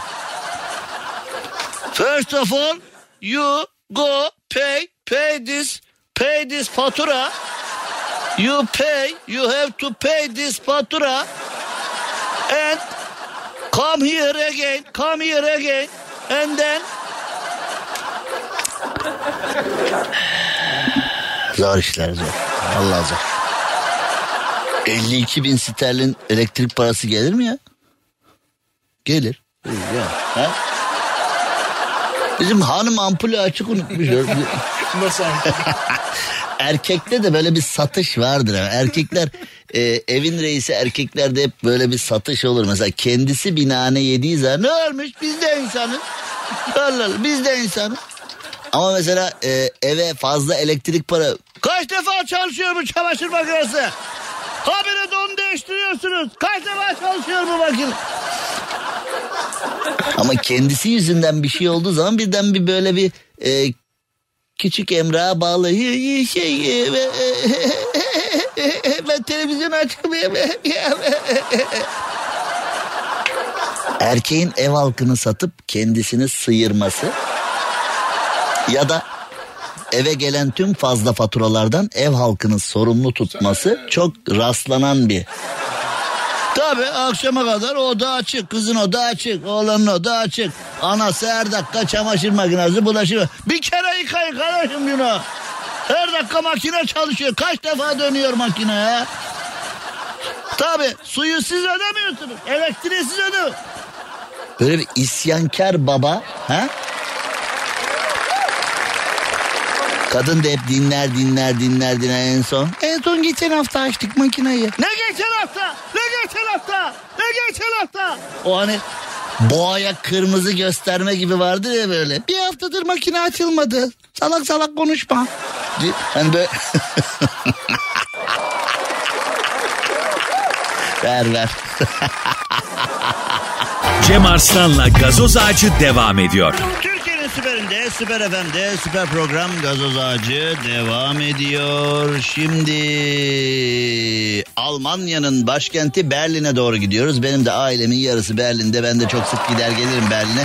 First of all you go pay pay this pay this fatura. You pay you have to pay this fatura and come here again come here again and then Zor işler zor. Allah zor. 52 bin sterlin elektrik parası gelir mi ya? Gelir. Ya, ha? Bizim hanım ampulü açık unutmuş. Nasıl Erkekte de böyle bir satış vardır. Yani erkekler e, evin reisi erkeklerde hep böyle bir satış olur. Mesela kendisi binane yediği zaman ne olmuş biz de insanız. Allah Allah biz de insanız. Ama mesela e, eve fazla elektrik para... Kaç defa çalışıyor bu çamaşır makinesi? Habire don değiştiriyorsunuz. Kaç defa çalışıyor bu makine? Ama kendisi yüzünden bir şey olduğu zaman birden bir böyle bir e, küçük Emrah'a bağlı şey e, ben televizyon açamıyorum. Erkeğin ev halkını satıp kendisini sıyırması ya da eve gelen tüm fazla faturalardan ev halkını sorumlu tutması çok rastlanan bir. Tabii akşama kadar o da açık, kızın o da açık, oğlanın o da açık. Anası her dakika çamaşır makinesi bulaşıyor. Bir kere yıkayın kardeşim bunu. Her dakika makine çalışıyor. Kaç defa dönüyor makine ya? Tabii suyu siz ödemiyorsunuz. Elektriği siz ödüyorsunuz. Böyle bir isyankar baba. Ha? Kadın da hep dinler dinler dinler dinler en son. En son geçen hafta açtık makineyi. Ne geçen hafta? Ne geçen hafta? Ne geçen hafta? O hani boğaya kırmızı gösterme gibi vardı ya böyle. Bir haftadır makine açılmadı. Salak salak konuşma. Hani böyle... ver ver. Cem Arslan'la gazoz ağacı devam ediyor. Süperinde, süper FM'de, süper program gazoz ağacı devam ediyor. Şimdi Almanya'nın başkenti Berlin'e doğru gidiyoruz. Benim de ailemin yarısı Berlin'de. Ben de çok sık gider gelirim Berlin'e.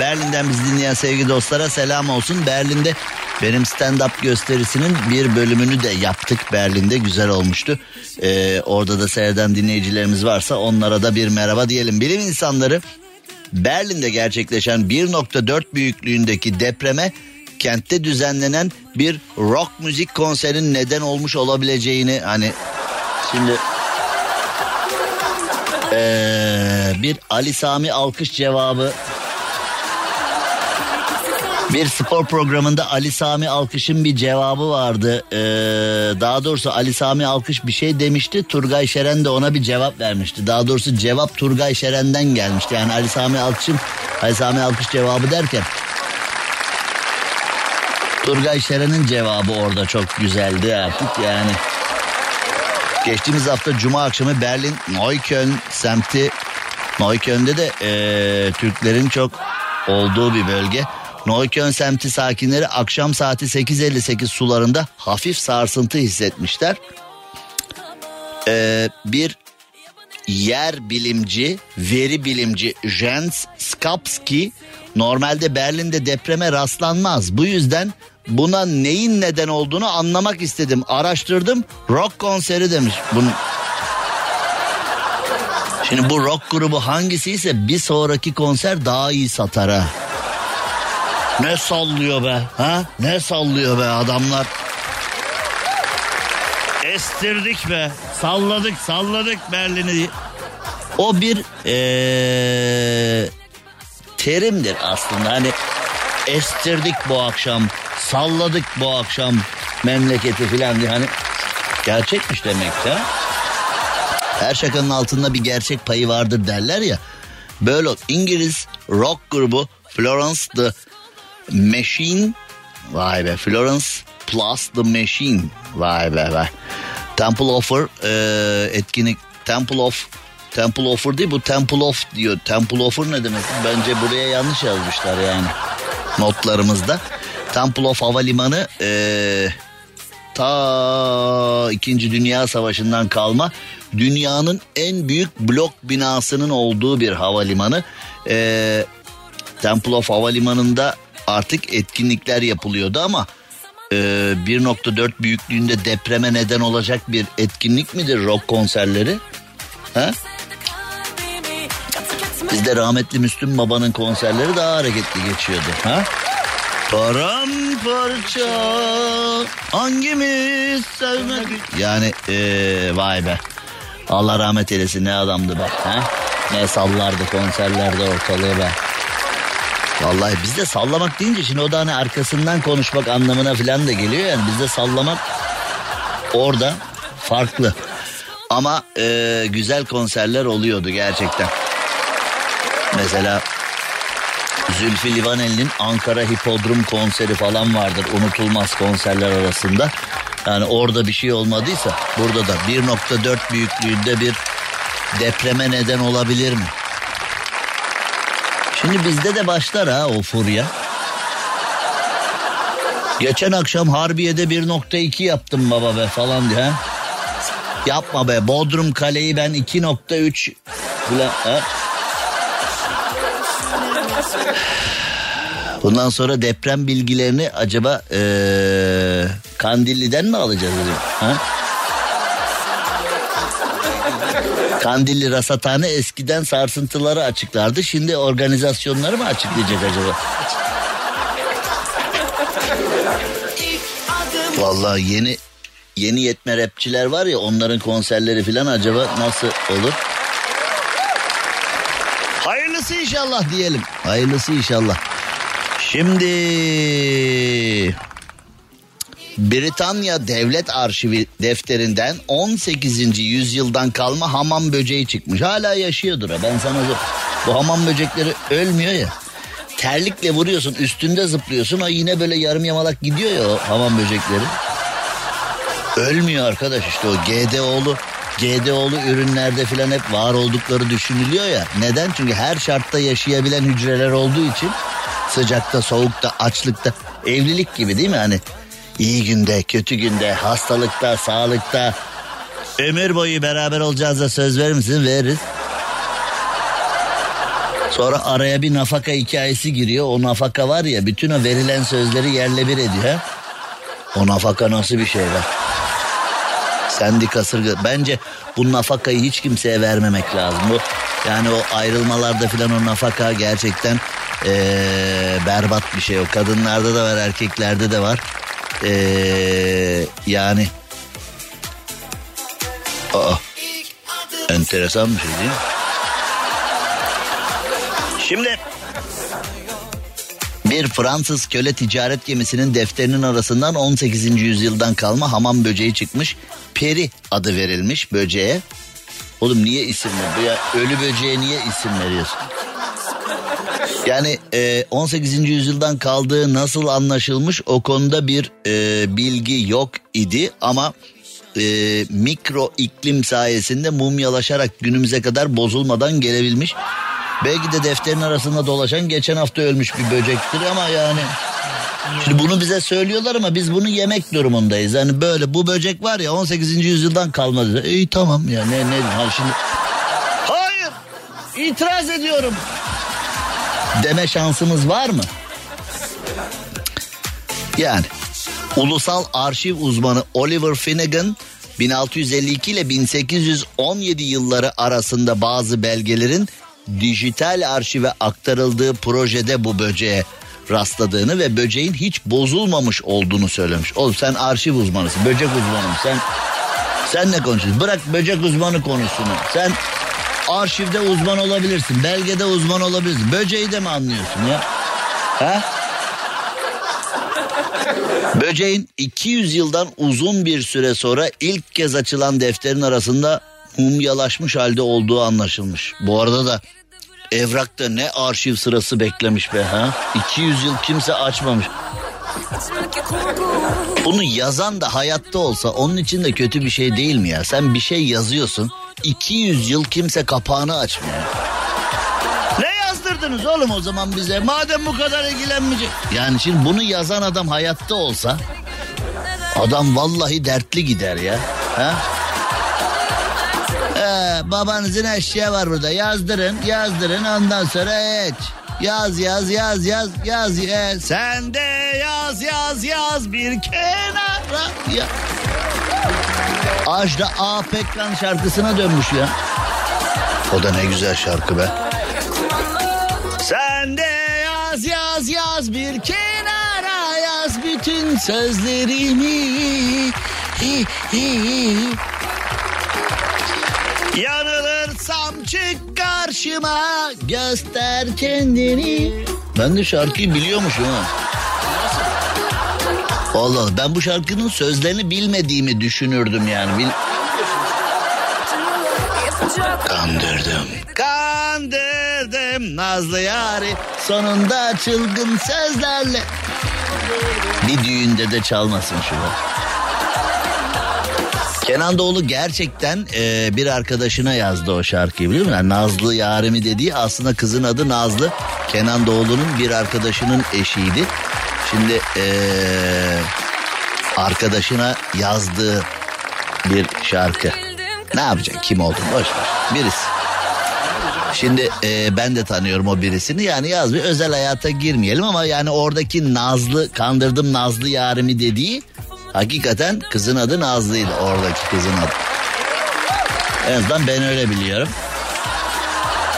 Berlin'den bizi dinleyen sevgili dostlara selam olsun. Berlin'de benim stand-up gösterisinin bir bölümünü de yaptık Berlin'de. Güzel olmuştu. Ee, orada da seyreden dinleyicilerimiz varsa onlara da bir merhaba diyelim. Bilim insanları Berlin'de gerçekleşen 1.4 büyüklüğündeki depreme kentte düzenlenen bir rock müzik konserinin neden olmuş olabileceğini hani şimdi ee, bir Ali Sami alkış cevabı bir spor programında Ali Sami Alkış'ın bir cevabı vardı. Ee, daha doğrusu Ali Sami Alkış bir şey demişti. Turgay Şeren de ona bir cevap vermişti. Daha doğrusu cevap Turgay Şeren'den gelmişti. Yani Ali Sami Alkış'ın Ali Sami Alkış cevabı derken Turgay Şeren'in cevabı orada çok güzeldi artık yani. Geçtiğimiz hafta Cuma akşamı Berlin Neukölln semti Neukölln'de de ee, Türklerin çok olduğu bir bölge. Neukölln semti sakinleri akşam saati 8.58 sularında hafif sarsıntı hissetmişler. Ee, bir yer bilimci, veri bilimci Jens Skapski normalde Berlin'de depreme rastlanmaz. Bu yüzden buna neyin neden olduğunu anlamak istedim. Araştırdım. Rock konseri demiş. Bunun Şimdi bu rock grubu hangisi ise bir sonraki konser daha iyi satar ha. Ne sallıyor be ha? Ne sallıyor be adamlar? Estirdik be. Salladık salladık Berlin'i. O bir ee, terimdir aslında. Hani estirdik bu akşam. Salladık bu akşam memleketi filan diye hani gerçekmiş demek ya. Her şakanın altında bir gerçek payı vardır derler ya. Böyle İngiliz rock grubu Florence the Machine. Vay be Florence Plus The Machine. Vay be vay. Temple Offer e, etkinlik Temple of Temple Offer değil bu Temple of diyor. Temple Offer ne demek? Bence buraya yanlış yazmışlar yani notlarımızda. Temple of Havalimanı e, ta 2. Dünya Savaşı'ndan kalma dünyanın en büyük blok binasının olduğu bir havalimanı. E, Temple of Havalimanı'nda artık etkinlikler yapılıyordu ama e, 1.4 büyüklüğünde depreme neden olacak bir etkinlik midir rock konserleri? Ha? Bizde rahmetli Müslüm Baba'nın konserleri daha hareketli geçiyordu. Ha? Paramparça hangimiz sevmek Yani ee, vay be Allah rahmet eylesin ne adamdı bak ha? Ne sallardı konserlerde ortalığı be Vallahi bizde sallamak deyince şimdi o da hani arkasından konuşmak anlamına falan da geliyor yani bizde sallamak orada farklı. Ama e, güzel konserler oluyordu gerçekten. Mesela Zülfü Livaneli'nin Ankara Hipodrom konseri falan vardır. Unutulmaz konserler arasında. Yani orada bir şey olmadıysa burada da 1.4 büyüklüğünde bir depreme neden olabilir mi? Şimdi bizde de başlar ha o furya. Geçen akşam Harbiye'de 1.2 yaptım baba be falan diye. Yapma be Bodrum Kale'yi ben 2.3 falan. Bundan sonra deprem bilgilerini acaba ee, Kandilli'den mi alacağız acaba? Ha? Kandilli Rasathane eskiden sarsıntıları açıklardı. Şimdi organizasyonları mı açıklayacak acaba? Vallahi yeni yeni yetme rapçiler var ya onların konserleri falan acaba nasıl olur? Hayırlısı inşallah diyelim. Hayırlısı inşallah. Şimdi Britanya Devlet Arşivi defterinden 18. yüzyıldan kalma hamam böceği çıkmış. Hala yaşıyordur ha ben sana bu hamam böcekleri ölmüyor ya. Terlikle vuruyorsun üstünde zıplıyorsun o yine böyle yarım yamalak gidiyor ya o hamam böcekleri. Ölmüyor arkadaş işte o GDO'lu GDO'lu ürünlerde filan hep var oldukları düşünülüyor ya. Neden? Çünkü her şartta yaşayabilen hücreler olduğu için sıcakta, soğukta, açlıkta, evlilik gibi değil mi? Hani iyi günde, kötü günde, hastalıkta, sağlıkta ömür boyu beraber olacağız söz verir misin? Veririz. Sonra araya bir nafaka hikayesi giriyor. O nafaka var ya bütün o verilen sözleri yerle bir ediyor. O nafaka nasıl bir şey be? Sendikası bence bu nafakayı hiç kimseye vermemek lazım. Bu yani o ayrılmalarda filan o nafaka gerçekten ee, berbat bir şey. O kadınlarda da var, erkeklerde de var. Ee, yani Aa, enteresan bir şey değil mi? Şimdi bir Fransız köle ticaret gemisinin defterinin arasından 18. yüzyıldan kalma hamam böceği çıkmış. Peri adı verilmiş böceğe. Oğlum niye isim ver? Ya ölü böceğe niye isim veriyorsun? Yani e, 18. yüzyıldan kaldığı nasıl anlaşılmış o konuda bir e, bilgi yok idi ama e, mikro iklim sayesinde mumyalaşarak günümüze kadar bozulmadan gelebilmiş. Belki de defterin arasında dolaşan geçen hafta ölmüş bir böcektir ama yani. Şimdi bunu bize söylüyorlar ama biz bunu yemek durumundayız. Hani böyle bu böcek var ya 18. yüzyıldan kalmadı. İyi tamam ya ne ne ha şimdi. Hayır itiraz ediyorum. Deme şansımız var mı? Yani ulusal arşiv uzmanı Oliver Finnegan 1652 ile 1817 yılları arasında bazı belgelerin dijital arşive aktarıldığı projede bu böceğe rastladığını ve böceğin hiç bozulmamış olduğunu söylemiş. Oğlum sen arşiv uzmanısın, böcek uzmanı sen sen ne konuşuyorsun? Bırak böcek uzmanı konusunu. Sen arşivde uzman olabilirsin, belgede uzman olabilirsin. Böceği de mi anlıyorsun ya? Ha? Böceğin 200 yıldan uzun bir süre sonra ilk kez açılan defterin arasında mumyalaşmış halde olduğu anlaşılmış. Bu arada da evrakta ne arşiv sırası beklemiş be ha? 200 yıl kimse açmamış. Bunu yazan da hayatta olsa onun için de kötü bir şey değil mi ya? Sen bir şey yazıyorsun 200 yıl kimse kapağını açmıyor. Ne yazdırdınız oğlum o zaman bize? Madem bu kadar ilgilenmeyecek. Yani şimdi bunu yazan adam hayatta olsa adam vallahi dertli gider ya. Ha? Ee, babanızın eşya var burada yazdırın yazdırın ondan sonra hiç. Yaz yaz yaz yaz yaz yaz. Sen de yaz yaz yaz bir kenara. Ya. Ajda A. Pekkan şarkısına dönmüş ya. O da ne güzel şarkı be. Sen de yaz yaz yaz bir kenara yaz bütün sözlerimi. Hi, hi. Yanılırsam çık karşıma göster kendini. Ben de şarkıyı biliyormuşum ha. Allah Allah ben bu şarkının sözlerini bilmediğimi düşünürdüm yani. Bil... Kandırdım. Kandırdım Nazlı yari sonunda çılgın sözlerle. Bir düğünde de çalmasın şunu. Kenan Doğulu gerçekten e, bir arkadaşına yazdı o şarkıyı biliyor musun? Yani Nazlı Yarimi dediği aslında kızın adı Nazlı. Kenan Doğulu'nun bir arkadaşının eşiydi. Şimdi e, arkadaşına yazdığı bir şarkı. Ne yapacaksın kim olduğunu boş ver. Birisi. Şimdi e, ben de tanıyorum o birisini yani yaz bir özel hayata girmeyelim ama yani oradaki Nazlı kandırdım Nazlı yarimi dediği hakikaten kızın adı Nazlı'ydı oradaki kızın adı. En azından ben öyle biliyorum.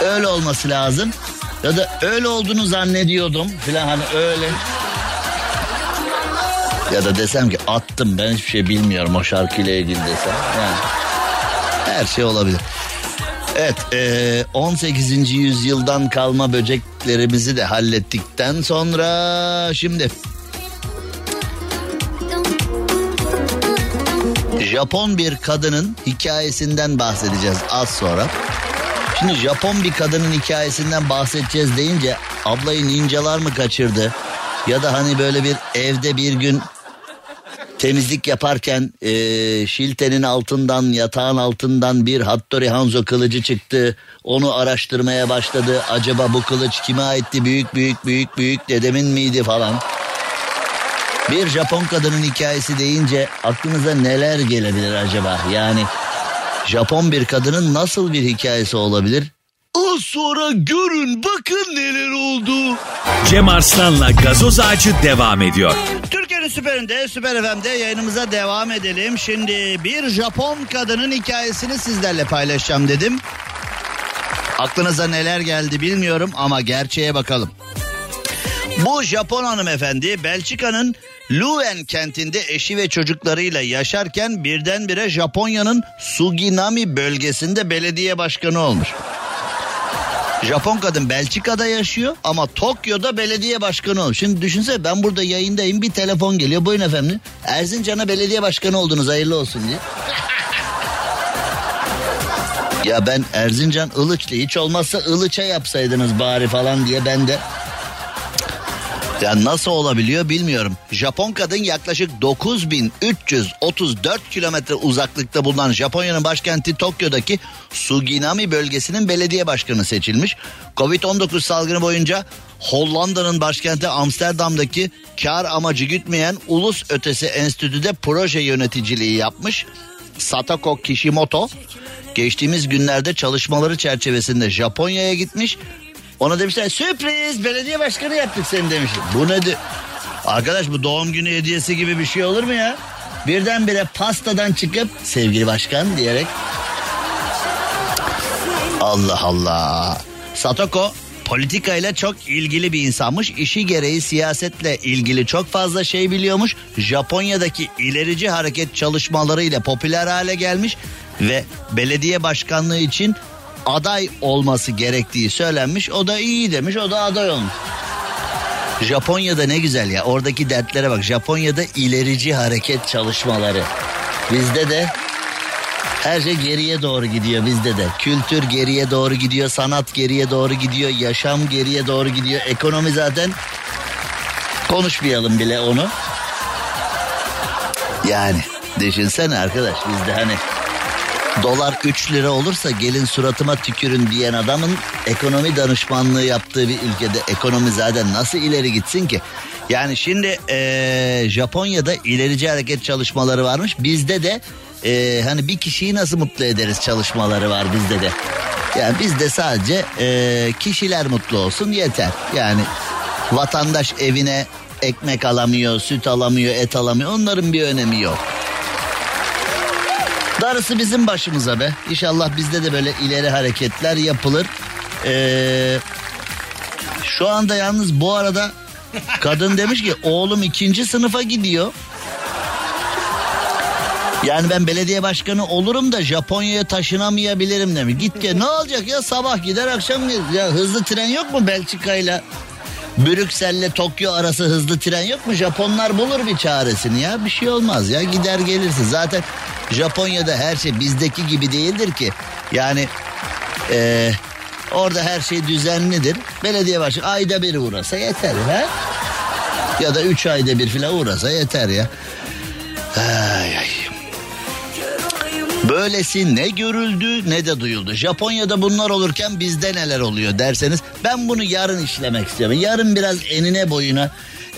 Öyle olması lazım. Ya da öyle olduğunu zannediyordum filan hani öyle. Ya da desem ki attım ben hiçbir şey bilmiyorum o şarkıyla ilgili desem. Yani her şey olabilir. Evet e, 18. yüzyıldan kalma böceklerimizi de hallettikten sonra şimdi Japon bir kadının hikayesinden bahsedeceğiz az sonra. Şimdi Japon bir kadının hikayesinden bahsedeceğiz deyince ablayı ninjalar mı kaçırdı? Ya da hani böyle bir evde bir gün temizlik yaparken e, şiltenin altından yatağın altından bir Hattori Hanzo kılıcı çıktı. Onu araştırmaya başladı. Acaba bu kılıç kime aitti? Büyük büyük büyük büyük dedemin miydi falan. Bir Japon kadının hikayesi deyince aklınıza neler gelebilir acaba? Yani Japon bir kadının nasıl bir hikayesi olabilir? Az sonra görün bakın neler oldu. Cem Arslan'la gazoz ağacı devam ediyor. Türkiye'nin süperinde, Süper FM'de yayınımıza devam edelim. Şimdi bir Japon kadının hikayesini sizlerle paylaşacağım dedim. Aklınıza neler geldi bilmiyorum ama gerçeğe bakalım. Bu Japon hanımefendi Belçika'nın Leuven kentinde eşi ve çocuklarıyla yaşarken birdenbire Japonya'nın Suginami bölgesinde belediye başkanı olmuş. Japon kadın Belçika'da yaşıyor ama Tokyo'da belediye başkanı olmuş. Şimdi düşünsene ben burada yayındayım bir telefon geliyor. Buyurun efendim. Erzincan'a belediye başkanı oldunuz hayırlı olsun diye. ya ben Erzincan Ilıçlı hiç olmazsa Ilıç'a yapsaydınız bari falan diye ben de ya nasıl olabiliyor bilmiyorum. Japon kadın yaklaşık 9334 kilometre uzaklıkta bulunan Japonya'nın başkenti Tokyo'daki Suginami bölgesinin belediye başkanı seçilmiş. Covid-19 salgını boyunca Hollanda'nın başkenti Amsterdam'daki kar amacı gütmeyen Ulus Ötesi Enstitü'de proje yöneticiliği yapmış. Satako Kishimoto geçtiğimiz günlerde çalışmaları çerçevesinde Japonya'ya gitmiş ona demişler sürpriz belediye başkanı yaptık seni demiş. Bu nedir? Arkadaş bu doğum günü hediyesi gibi bir şey olur mu ya? Birdenbire pastadan çıkıp sevgili başkan diyerek. Allah Allah. Satoko politikayla çok ilgili bir insanmış. İşi gereği siyasetle ilgili çok fazla şey biliyormuş. Japonya'daki ilerici hareket çalışmalarıyla popüler hale gelmiş ve belediye başkanlığı için aday olması gerektiği söylenmiş. O da iyi demiş o da aday olmuş. Japonya'da ne güzel ya oradaki dertlere bak. Japonya'da ilerici hareket çalışmaları. Bizde de Her şey geriye doğru gidiyor bizde de. Kültür geriye doğru gidiyor, sanat geriye doğru gidiyor, yaşam geriye doğru gidiyor. Ekonomi zaten konuşmayalım bile onu. Yani düşünsene arkadaş bizde hani dolar 3 lira olursa gelin suratıma tükürün diyen adamın ekonomi danışmanlığı yaptığı bir ülkede ekonomi zaten nasıl ileri gitsin ki? Yani şimdi eee, Japonya'da ilerici hareket çalışmaları varmış. Bizde de eee, hani bir kişiyi nasıl mutlu ederiz çalışmaları var bizde de. Yani bizde sadece eee, kişiler mutlu olsun yeter. Yani vatandaş evine ekmek alamıyor, süt alamıyor, et alamıyor. Onların bir önemi yok. Darısı bizim başımıza be. İnşallah bizde de böyle ileri hareketler yapılır. Ee, şu anda yalnız bu arada kadın demiş ki oğlum ikinci sınıfa gidiyor. Yani ben belediye başkanı olurum da Japonya'ya taşınamayabilirim demiş. Git gel ne olacak ya sabah gider akşam gelir. Ya hızlı tren yok mu Belçika ile Brüksel'le Tokyo arası hızlı tren yok mu? Japonlar bulur bir çaresini ya. Bir şey olmaz ya gider gelirsin. Zaten Japonya'da her şey bizdeki gibi değildir ki. Yani eee, orada her şey düzenlidir. Belediye başkanı ayda bir uğrasa yeter ha. Ya da üç ayda bir filan uğrasa yeter ya. Ay, ay. Böylesi ne görüldü ne de duyuldu. Japonya'da bunlar olurken bizde neler oluyor derseniz ben bunu yarın işlemek istiyorum. Yarın biraz enine boyuna.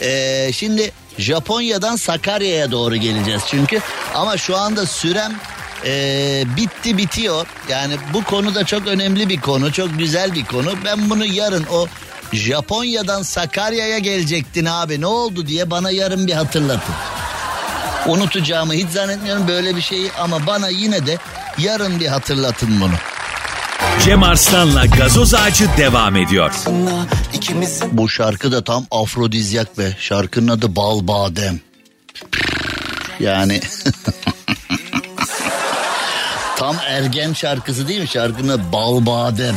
Ee, şimdi Japonya'dan Sakarya'ya doğru geleceğiz çünkü. Ama şu anda sürem ee, bitti bitiyor. Yani bu konu da çok önemli bir konu. Çok güzel bir konu. Ben bunu yarın o Japonya'dan Sakarya'ya gelecektin abi ne oldu diye bana yarın bir hatırlatın. Unutacağımı hiç zannetmiyorum böyle bir şeyi ama bana yine de yarın bir hatırlatın bunu. Cem Arslan'la gazoz ağacı devam ediyor. Bu şarkı da tam afrodizyak be. Şarkının adı Bal Badem. Yani tam ergen şarkısı değil mi? Şarkının adı Bal Badem.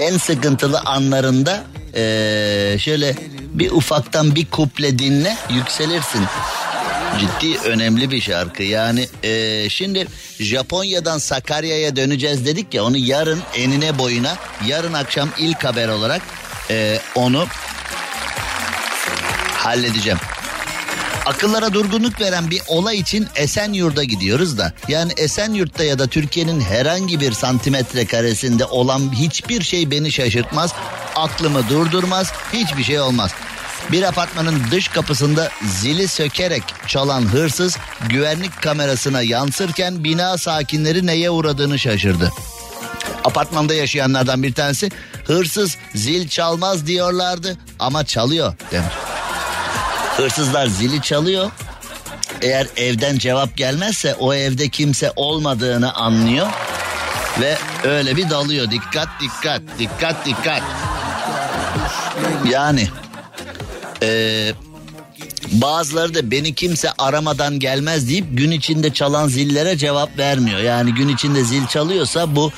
En sıkıntılı anlarında eee, şöyle bir ufaktan bir kuple dinle yükselirsin. Ciddi önemli bir şarkı yani eee, şimdi Japonya'dan Sakarya'ya döneceğiz dedik ya onu yarın enine boyuna yarın akşam ilk haber olarak eee, onu halledeceğim. Akıllara durgunluk veren bir olay için Esenyurt'a gidiyoruz da. Yani Esenyurt'ta ya da Türkiye'nin herhangi bir santimetre karesinde olan hiçbir şey beni şaşırtmaz. Aklımı durdurmaz. Hiçbir şey olmaz. Bir apartmanın dış kapısında zili sökerek çalan hırsız güvenlik kamerasına yansırken bina sakinleri neye uğradığını şaşırdı. Apartmanda yaşayanlardan bir tanesi hırsız zil çalmaz diyorlardı ama çalıyor demiş. Hırsızlar zili çalıyor. Eğer evden cevap gelmezse o evde kimse olmadığını anlıyor. Ve öyle bir dalıyor. Dikkat dikkat dikkat dikkat. Yani eee, bazıları da beni kimse aramadan gelmez deyip gün içinde çalan zillere cevap vermiyor. Yani gün içinde zil çalıyorsa bu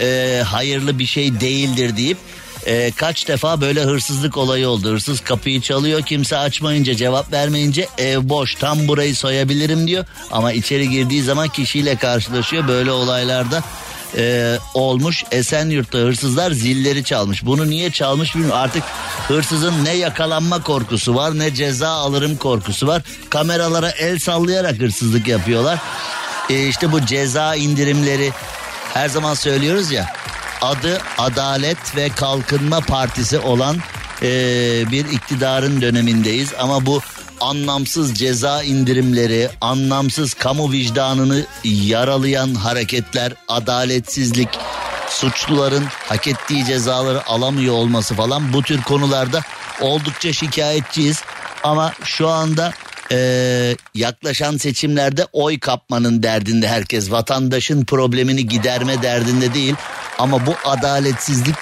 eee, hayırlı bir şey değildir deyip eee, kaç defa böyle hırsızlık olayı oldu. Hırsız kapıyı çalıyor kimse açmayınca cevap vermeyince ev boş tam burayı soyabilirim diyor. Ama içeri girdiği zaman kişiyle karşılaşıyor böyle olaylarda e, olmuş. Esenyurt'ta hırsızlar zilleri çalmış. Bunu niye çalmış bilmiyorum. Artık hırsızın ne yakalanma korkusu var ne ceza alırım korkusu var. Kameralara el sallayarak hırsızlık yapıyorlar. E, işte bu ceza indirimleri her zaman söylüyoruz ya. Adı Adalet ve Kalkınma Partisi olan e, bir iktidarın dönemindeyiz. Ama bu anlamsız ceza indirimleri, anlamsız kamu vicdanını yaralayan hareketler, adaletsizlik, suçluların hak ettiği cezaları alamıyor olması falan bu tür konularda oldukça şikayetçiyiz. Ama şu anda eee, yaklaşan seçimlerde oy kapmanın derdinde herkes. Vatandaşın problemini giderme derdinde değil. Ama bu adaletsizlik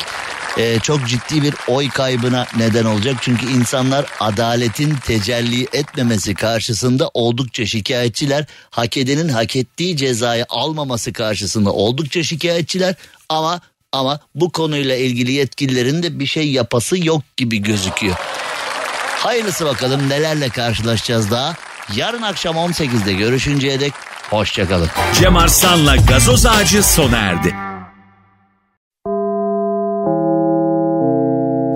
e, çok ciddi bir oy kaybına neden olacak. Çünkü insanlar adaletin tecelli etmemesi karşısında oldukça şikayetçiler. Hak edenin hak ettiği cezayı almaması karşısında oldukça şikayetçiler. Ama ama bu konuyla ilgili yetkililerin de bir şey yapası yok gibi gözüküyor. Hayırlısı bakalım nelerle karşılaşacağız daha. Yarın akşam 18'de görüşünceye dek Hoşçakalın. Cem Arslan'la gazoz ağacı sona erdi.